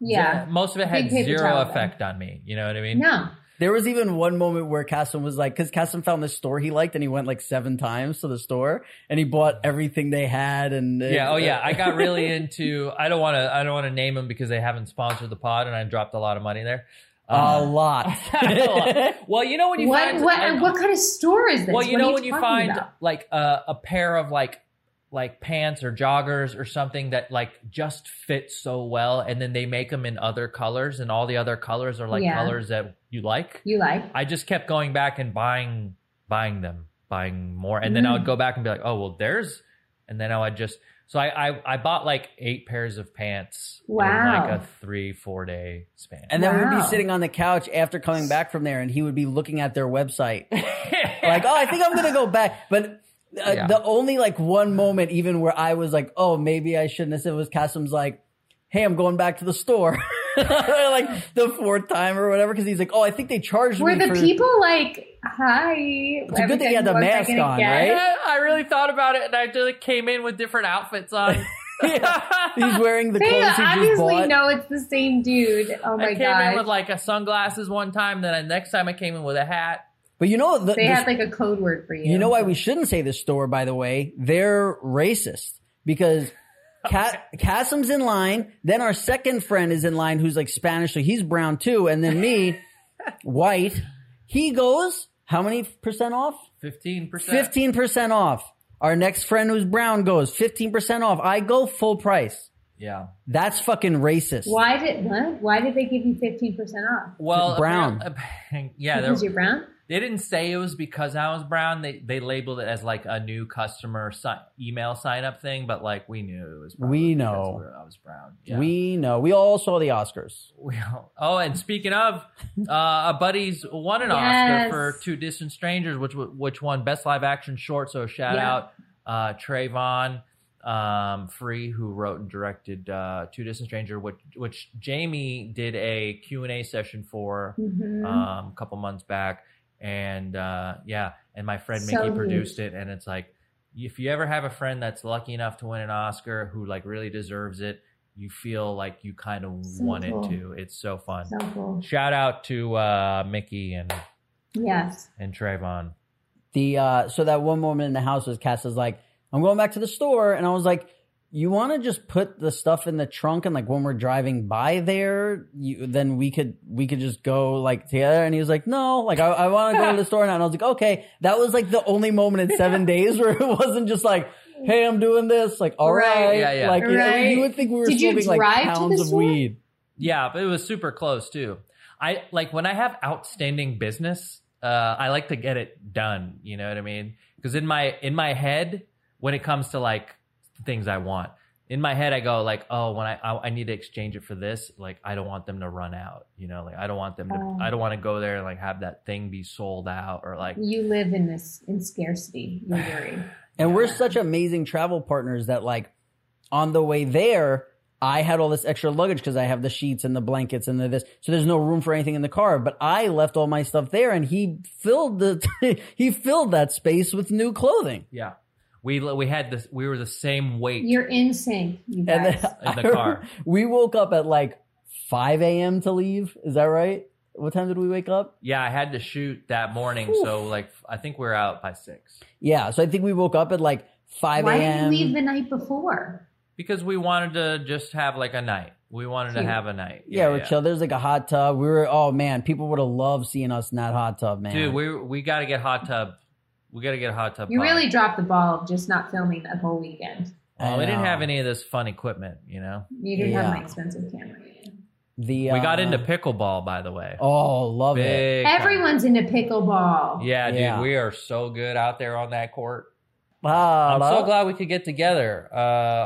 yeah. most of it had zero towel, though. effect on me. You know what I mean? No. There was even one moment where Kassem was like, because Kassem found this store he liked, and he went like seven times to the store, and he bought everything they had. And Yeah. Oh yeah. I got really into. I don't want to. I don't want to name them because they haven't sponsored the pod, and I dropped a lot of money there. a Um, lot. well, you know when you What, find what, like- what kind of store is this? well, you What are know when you find about? like a, a pair of like like pants or joggers or something that like just fit so well, and then they make them in other colors, and all the other colors are like Yeah. colors that you like. you like. I just kept going back and buying buying them, buying more, and then I would go back and be like, oh well, there's, and then I would just. So I, I I bought like eight pairs of pants in Wow. like a three four day span. And then we'd be sitting on the couch after coming back from there, and he would be looking at their website, like, "Oh, I think I'm gonna go back." But uh, Yeah. the only like one moment, even where I was like, "Oh, maybe I shouldn't have said," was Kassem's like, "Hey, I'm going back to the store," like the fourth time or whatever, because he's like, "Oh, I think they charged Were me Were the for." people like, hi? It's a good thing he had the mask on, right? Yeah, I really thought about it, and I just came in with different outfits on. Yeah. He's wearing the They clothes he just obviously bought. know it's the same dude. Oh my god! I came in god. with like a sunglasses one time. Then I, next time I came in with a hat. But you know, the, they the- had like a code word for you. You know why we shouldn't say this store, by the way? They're racist because Ca- Kassem's in line. Then our second friend is in line who's like Spanish, so he's brown too. And then me, white. He goes, how many percent off? Fifteen percent. 15% off. Our next friend who's brown goes 15% off. I go full price. Yeah. That's fucking racist. Why did what? Why did they give you fifteen percent off? Well, Brown. apparent- yeah, because you're brown. They didn't say it was because I was brown. They they labeled it as like a new customer si- email sign up thing, but like we knew it was. We know. I was brown. Yeah. We know. We all saw the Oscars. We all- oh, and speaking of, uh, our buddies won an Yes. Oscar for Two Distant Strangers, which w- which won Best Live Action Short. So shout Yeah. out uh, Travon um, Free, who wrote and directed uh, Two Distant Stranger, which which Jamie did a Q and A session for Mhm. um, a couple months back, and uh, yeah, and my friend So Mickey neat. produced it, and it's like if you ever have a friend that's lucky enough to win an Oscar who like really deserves it, you feel like you kind of So want cool. it to. It's so fun. so cool. Shout out to uh, Mickey and Yes. and Travon. the uh so that one woman in the house was cast is like, I'm going back to the store, and I was like, you want to just put the stuff in the trunk and like when we're driving by there, you, then we could we could just go like together. And he was like, no, like I, I want to go to the store now. And I was like, okay. That was like the only moment in seven days where it wasn't just like, hey, I'm doing this. Like, all Right. right, Yeah, yeah. like you, know, you would think we were Did you smoking like drive pounds of weed. Yeah, but it was super close too. I like when I have outstanding business, uh, I like to get it done. You know what I mean? Because in my in my head, when it comes to like things I want, in my head I go like, oh, when I I, I need to exchange it for this, like I don't want them to run out. You know, like I don't want them to. Oh. I don't want to go there and like have that thing be sold out or like. You live in this in scarcity. You're worried. And we're such amazing travel partners that like on the way there, I had all this extra luggage because I have the sheets and the blankets and the this. So there's no room for anything in the car. But I left all my stuff there and he filled the he filled that space with new clothing. Yeah, we we had this. We were the same weight. You're in sync, you And guys. then In the car. we woke up at like five AM to leave. Is that right? What time did we wake up? yeah, I had to shoot that morning, so like I think we are out by six. Yeah. So I think we woke up at like five Why did AM. you leave the night before? Because we wanted to just have like a night. We wanted to have a night. yeah, we're chill. There's like a hot tub. We were oh man, people would have loved seeing us in that hot tub, man. Dude, we we got to get hot tub. We got to get a hot tub. You pod. really dropped the ball of just not filming that whole weekend. Well, we didn't have any of this fun equipment, you know. You didn't have Yeah. my expensive camera. the We got uh, into pickleball, by the way. Oh, love it. Big time. Everyone's into pickleball. Yeah, dude, Yeah. we are so good out there on that court. Ah, I'm so glad we could get together uh,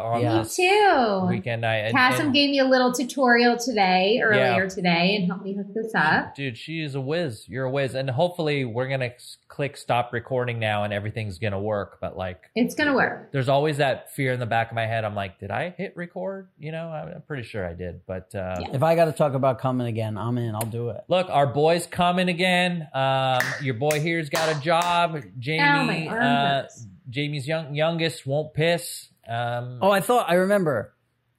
on Yeah. Me too. weekend night. And- Kassem and- gave me a little tutorial today, earlier Yeah. today, and helped me hook this up. Dude, she is a whiz. You're a whiz, and hopefully we're gonna click stop recording now, and everything's gonna work. But like, It's gonna work. there's always that fear in the back of my head. I'm like, did I hit record? You know, I'm I'm pretty sure I did. But uh, Yeah. If I got to talk about coming again, I'm in. I'll do it. look, our boy's coming again. Um, your boy here's got a job. Jamie, Ow, my arm hurts. Jamie's young youngest won't piss. Um, Oh, I thought I remember.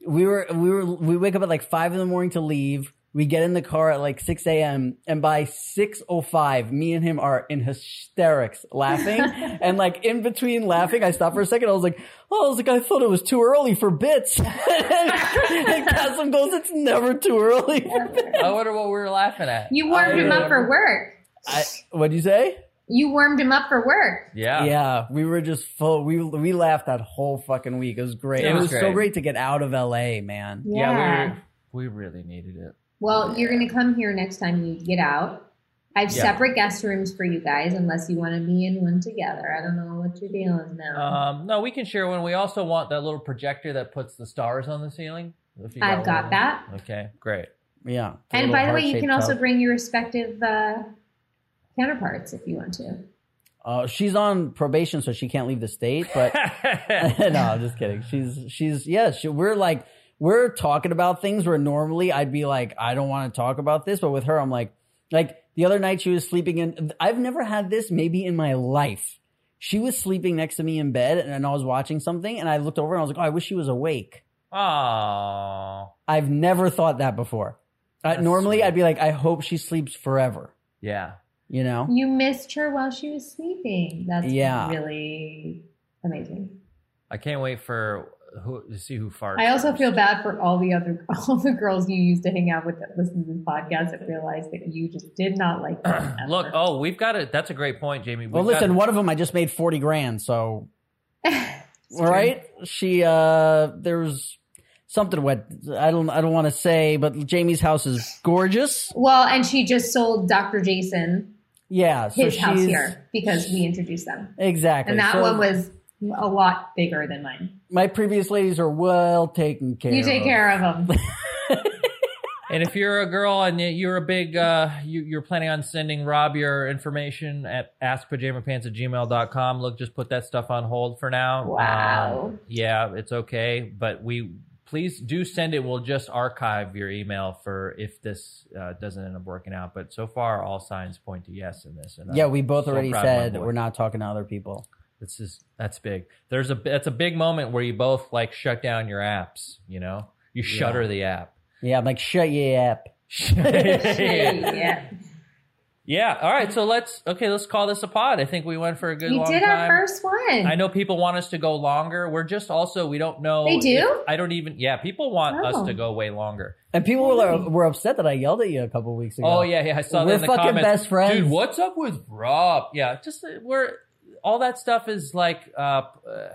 We were we were we wake up at like five in the morning to leave. We get in the car at like six a.m. and by six o five, me and him are in hysterics, laughing. and like in between laughing, I stopped for a second. I was like, "Oh, I was like, I thought it was too early for bits." and, and Kassem goes, "It's never too early." For bits. I wonder what we were laughing at. You warmed I him up for work. I, what'd you say? You warmed him up for work. Yeah. Yeah, we were just full. We we laughed that whole fucking week. It was great. It It, was was, so great. great to get out of LA, man. Yeah, Yeah. we, were, we really needed it. Well, you're going to come here next time you get out. I have Yeah. separate guest rooms for you guys, unless you want to be in one together. I don't know what your deal is now. Um, no, we can share one. We also want that little projector that puts the stars on the ceiling. If you I've got one. that. Okay, great. Yeah. And by the way, you heart-shaped can also tub. bring your respective uh, counterparts if you want to. Uh, she's on probation, so she can't leave the state. But no, I'm just kidding. She's she's yeah. She, we're like we're talking about things where normally I'd be like I don't want to talk about this, but with her I'm like like the other night she was sleeping in. I've never had this maybe in my life. She was sleeping next to me in bed, and I was watching something, and I looked over and I was like, oh, I wish she was awake. Oh, I've never thought that before. Uh, normally, sweet. I'd be like, I hope she sleeps forever. yeah. You know? You missed her while she was sleeping. That's Yeah. really amazing. I can't wait for who to see who farts. I also first. feel bad for all the other all the girls you used to hang out with that listen to this podcast that realized that you just did not like them. Look, oh, we've got it. That's a great point, Jamie. We've Well, listen, got, one of them I just made 40 grand. So, It's all true. right. She, uh, there's something what I don't, I don't want to say, but Jamie's house is gorgeous. Well, and she just sold Dr. Jason Yeah. So his house here because we introduced them. Exactly. And that So one was a lot bigger than mine. my previous ladies are well taken care of. You of. take care of them. and if you're a girl and you- you're a big, uh, you, you're planning on sending Rob your information at askpajamapants at gmail.com, look, just put that stuff on hold for now. Wow. Um, yeah, it's okay. But we, please do send it. We'll just archive your email for if this uh, doesn't end up working out. But so far, all signs point to yes in this. And I'm Yeah, we both so already proud of my said boy. we're not talking to other people. This is that's big. There's a that's a big moment where you both like shut down your apps. You know, you shutter the app. Yeah, I'm like, shut your app. yeah. Yeah. All right. So let's okay. Let's call this a pod. I think we went for a good one. We long did time. our first one. I know people want us to go longer. We're just also we don't know. They do? if- I don't even. Yeah, people want Oh. us to go way longer. And people were, were upset that I yelled at you a couple weeks ago. Oh yeah, yeah. I saw that We're in the fucking comments. best friends. Dude, what's up with Rob? Yeah, just uh, we're all that stuff is like. uh, uh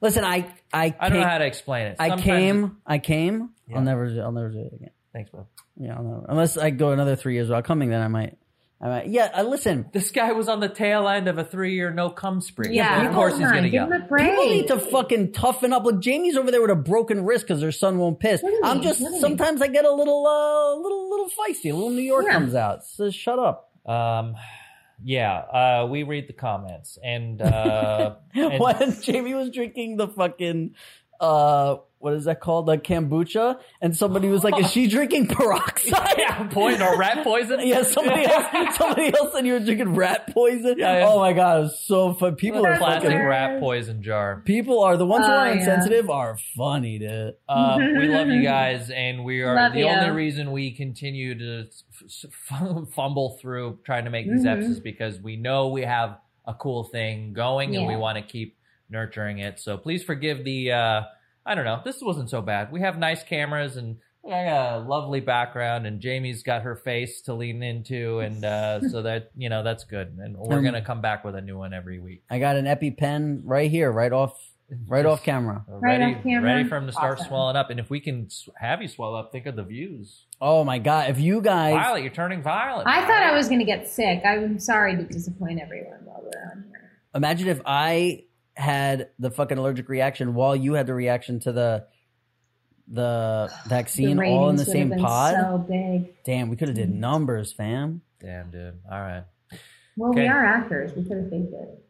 Listen, I I I don't know how to explain it. I came. I came. Yeah. I'll never. I'll never do it again. Thanks, bro. Yeah, I'll never, unless I go another three years without coming, then I might. I might. Yeah, uh, listen. This guy was on the tail end of a three-year no-come spree. yeah, of course he's gonna give yell. him a break. People need to fucking toughen up. Like Jamie's over there with a broken wrist because her son won't piss. Really? I'm just Really? sometimes I get a little, uh, little, little feisty. A little New York Yeah. comes out. So shut up. Um, yeah, uh, we read the comments and uh, and- when Jamie was drinking the fucking uh what is that called? Like kombucha, and somebody was like, "Is she drinking peroxide?" yeah, point or rat poison. Yeah, somebody else. Somebody else said you were drinking rat poison. Yeah, yeah. Oh my god, it was so fun. People are plastic fucking. rat poison jar. People are the ones who Oh, are yeah. insensitive are funny, dude. Um, we love you guys, and we are Love the you. only reason we continue to f- f- fumble through trying to make these Mhm. episodes because we know we have a cool thing going, and we want to keep nurturing it. So please forgive the. Uh, I don't know. This wasn't so bad. We have nice cameras and. I got a lovely background, and Jamie's got her face to lean into, and uh, so that you know that's good. And we're Um, gonna come back with a new one every week. I got an EpiPen right here, right off, right off camera. Right ready, off camera. ready for him to start Awesome. swelling up. And if we can have you swell up, think of the views. Oh my god! If you guys, Violet, you're turning violet. I thought I was going to get sick. I'm sorry to disappoint everyone while we're on here. imagine if I had the fucking allergic reaction while you had the reaction to the the vaccine the all in the would same have been pod. So big. Damn, we could have did numbers, fam. Damn, dude. All right. Well, Okay. we are actors. We could have faked it.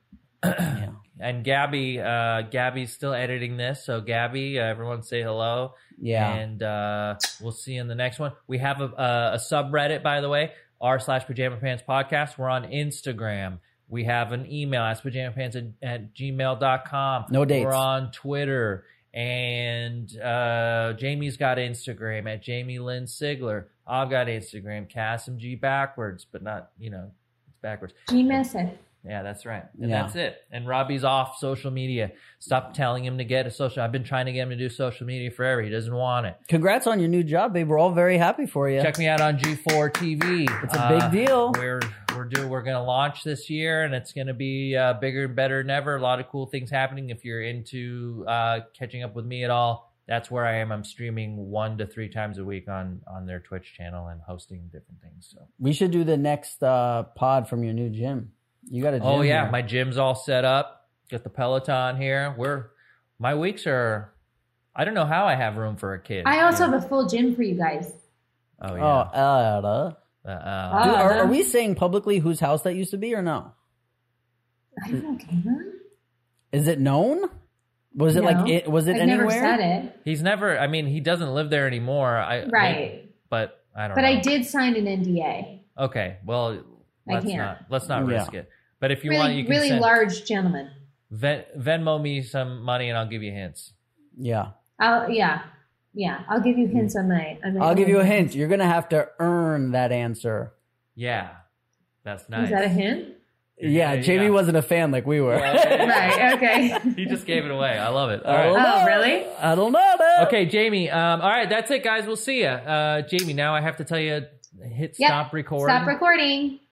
Yeah. And Gabby, uh, Gabby's still editing this. So Gabby, uh, everyone say hello. Yeah. And uh, we'll see you in the next one. We have a, a, a subreddit, by the way, r slash pajama pants podcast. We're on Instagram. We have an email, ask pajama pants at, at gmail.com. No dates. We're on Twitter. And uh, Jamie's got Instagram at Jamie Lynn Sigler. I've got Instagram, Kassem G backwards, but not, you know, it's backwards. G miss it. Yeah, that's right. And Yeah. that's it. And Robbie's off social media. Stop telling him to get a social. I've been trying to get him to do social media forever. He doesn't want it. Congrats on your new job, babe. We're all very happy for you. Check me out on G4 TV. It's a big deal. We're we're doing we're going to launch this year, and it's going to be uh, bigger and better than ever. A lot of cool things happening. If you're into uh, catching up with me at all, that's where I am. I'm streaming one to three times a week on on their Twitch channel and hosting different things. So. We should do the next uh, pod from your new gym. You got a gym. Oh yeah, here. my gym's all set up. Got the Peloton here. We're my weeks are. I don't know how I have room for a kid. I also have a full gym for you guys. Oh Oh, yeah. uh, uh. Uh, uh, Oh. Dude, are, are we saying publicly whose house that used to be or no? I don't know, Cameron. Is it known? Was it No. like it? Was it I've anywhere? never said it. he's never. I mean, he doesn't live there anymore. I Right. but I don't. But know. I did sign an NDA. Okay. Well, I let's can't. not. Let's not Yeah. risk it. But if you want, you can really send, large gentleman. Ven, Venmo me some money and I'll give you hints. Yeah, I'll yeah, yeah. I'll give you hints on my. On my I'll give you a hint. You're gonna have to earn that answer. Yeah, that's nice. Is that a hint? Yeah, Yeah, Jamie yeah. wasn't a fan like we were. right. Okay. he just gave it away. I love it. All I Oh, really? I don't know. man. Okay, Jamie. Um, all right, that's it, guys. We'll see you. Uh, Jamie, now I have to tell you, hit Yep. stop recording. Stop recording.